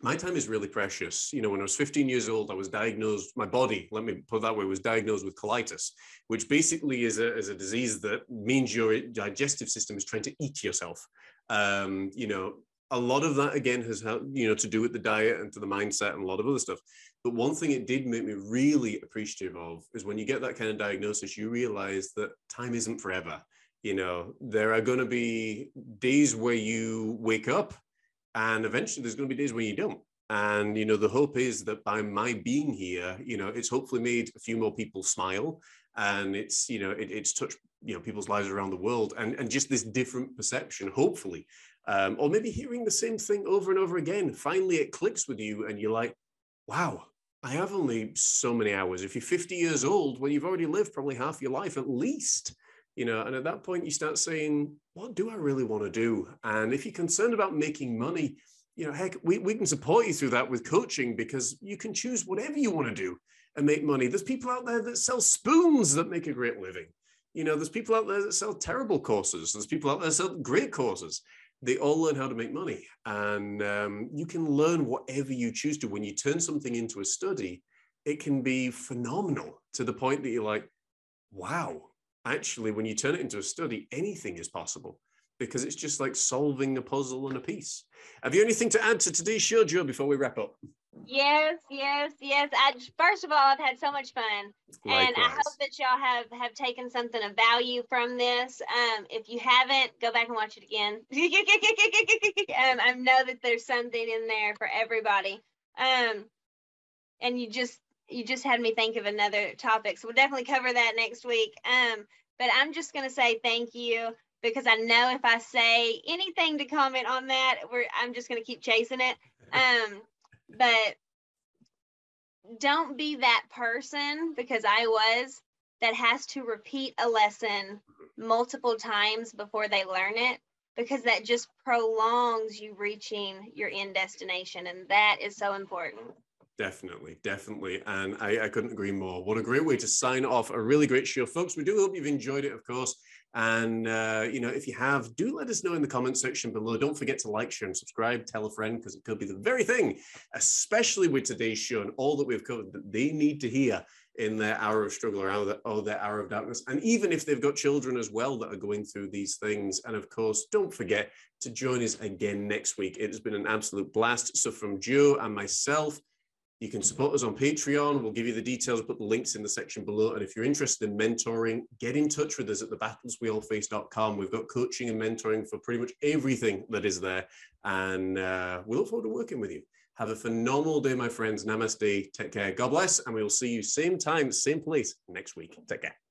my time is really precious. You know, when I was 15 years old, I was diagnosed, my body, let me put it that way, was diagnosed with colitis, which basically is a, is a disease that means your digestive system is trying to eat yourself. Um, you know, a lot of that again has you know, to do with the diet and to the mindset and a lot of other stuff. But one thing it did make me really appreciative of is when you get that kind of diagnosis, you realize that time isn't forever. You know, there are going to be days where you wake up and eventually there's going to be days where you don't. And, you know, the hope is that by my being here, you know, it's hopefully made a few more people smile and it's, you know, it, it's touched, you know, people's lives around the world and, and just this different perception, hopefully. Um, or maybe hearing the same thing over and over again. Finally, it clicks with you and you're like, wow, I have only so many hours. If you're 50 years old, well, you've already lived probably half your life at least, you know. And at that point, you start saying, what do I really want to do? And if you're concerned about making money, you know, heck, we, we can support you through that with coaching because you can choose whatever you want to do and make money. There's people out there that sell spoons that make a great living. You know, there's people out there that sell terrible courses. There's people out there that sell great courses they all learn how to make money. And um, you can learn whatever you choose to. When you turn something into a study it can be phenomenal to the point that you're like wow actually when you turn it into a study anything is possible because it's just like solving a puzzle and a piece. Have you anything to add to today's show joe before we wrap up Yes, yes, yes. I first of all, I've had so much fun, and I hope that y'all have have taken something of value from this. Um, if you haven't, go back and watch it again. um, I know that there's something in there for everybody. Um, and you just you just had me think of another topic, so we'll definitely cover that next week. Um, but I'm just gonna say thank you because I know if I say anything to comment on that, we're I'm just gonna keep chasing it. Um, but don't be that person because I was that has to repeat a lesson multiple times before they learn it because that just prolongs you reaching your end destination and that is so important. Definitely, definitely. And I, I couldn't agree more. What a great way to sign off a really great show. Folks, we do hope you've enjoyed it, of course. And, uh, you know, if you have, do let us know in the comment section below. Don't forget to like, share, and subscribe. Tell a friend because it could be the very thing, especially with today's show and all that we've covered, that they need to hear in their hour of struggle or, hour, or their hour of darkness. And even if they've got children as well that are going through these things. And of course, don't forget to join us again next week. It has been an absolute blast. So from Joe and myself, You can support us on Patreon. We'll give you the details, put the links in the section below. And if you're interested in mentoring, get in touch with us at thebattlesweallface.com. We've got coaching and mentoring for pretty much everything that is there. And uh, we look forward to working with you. Have a phenomenal day, my friends. Namaste. Take care. God bless. And we will see you same time, same place next week. Take care.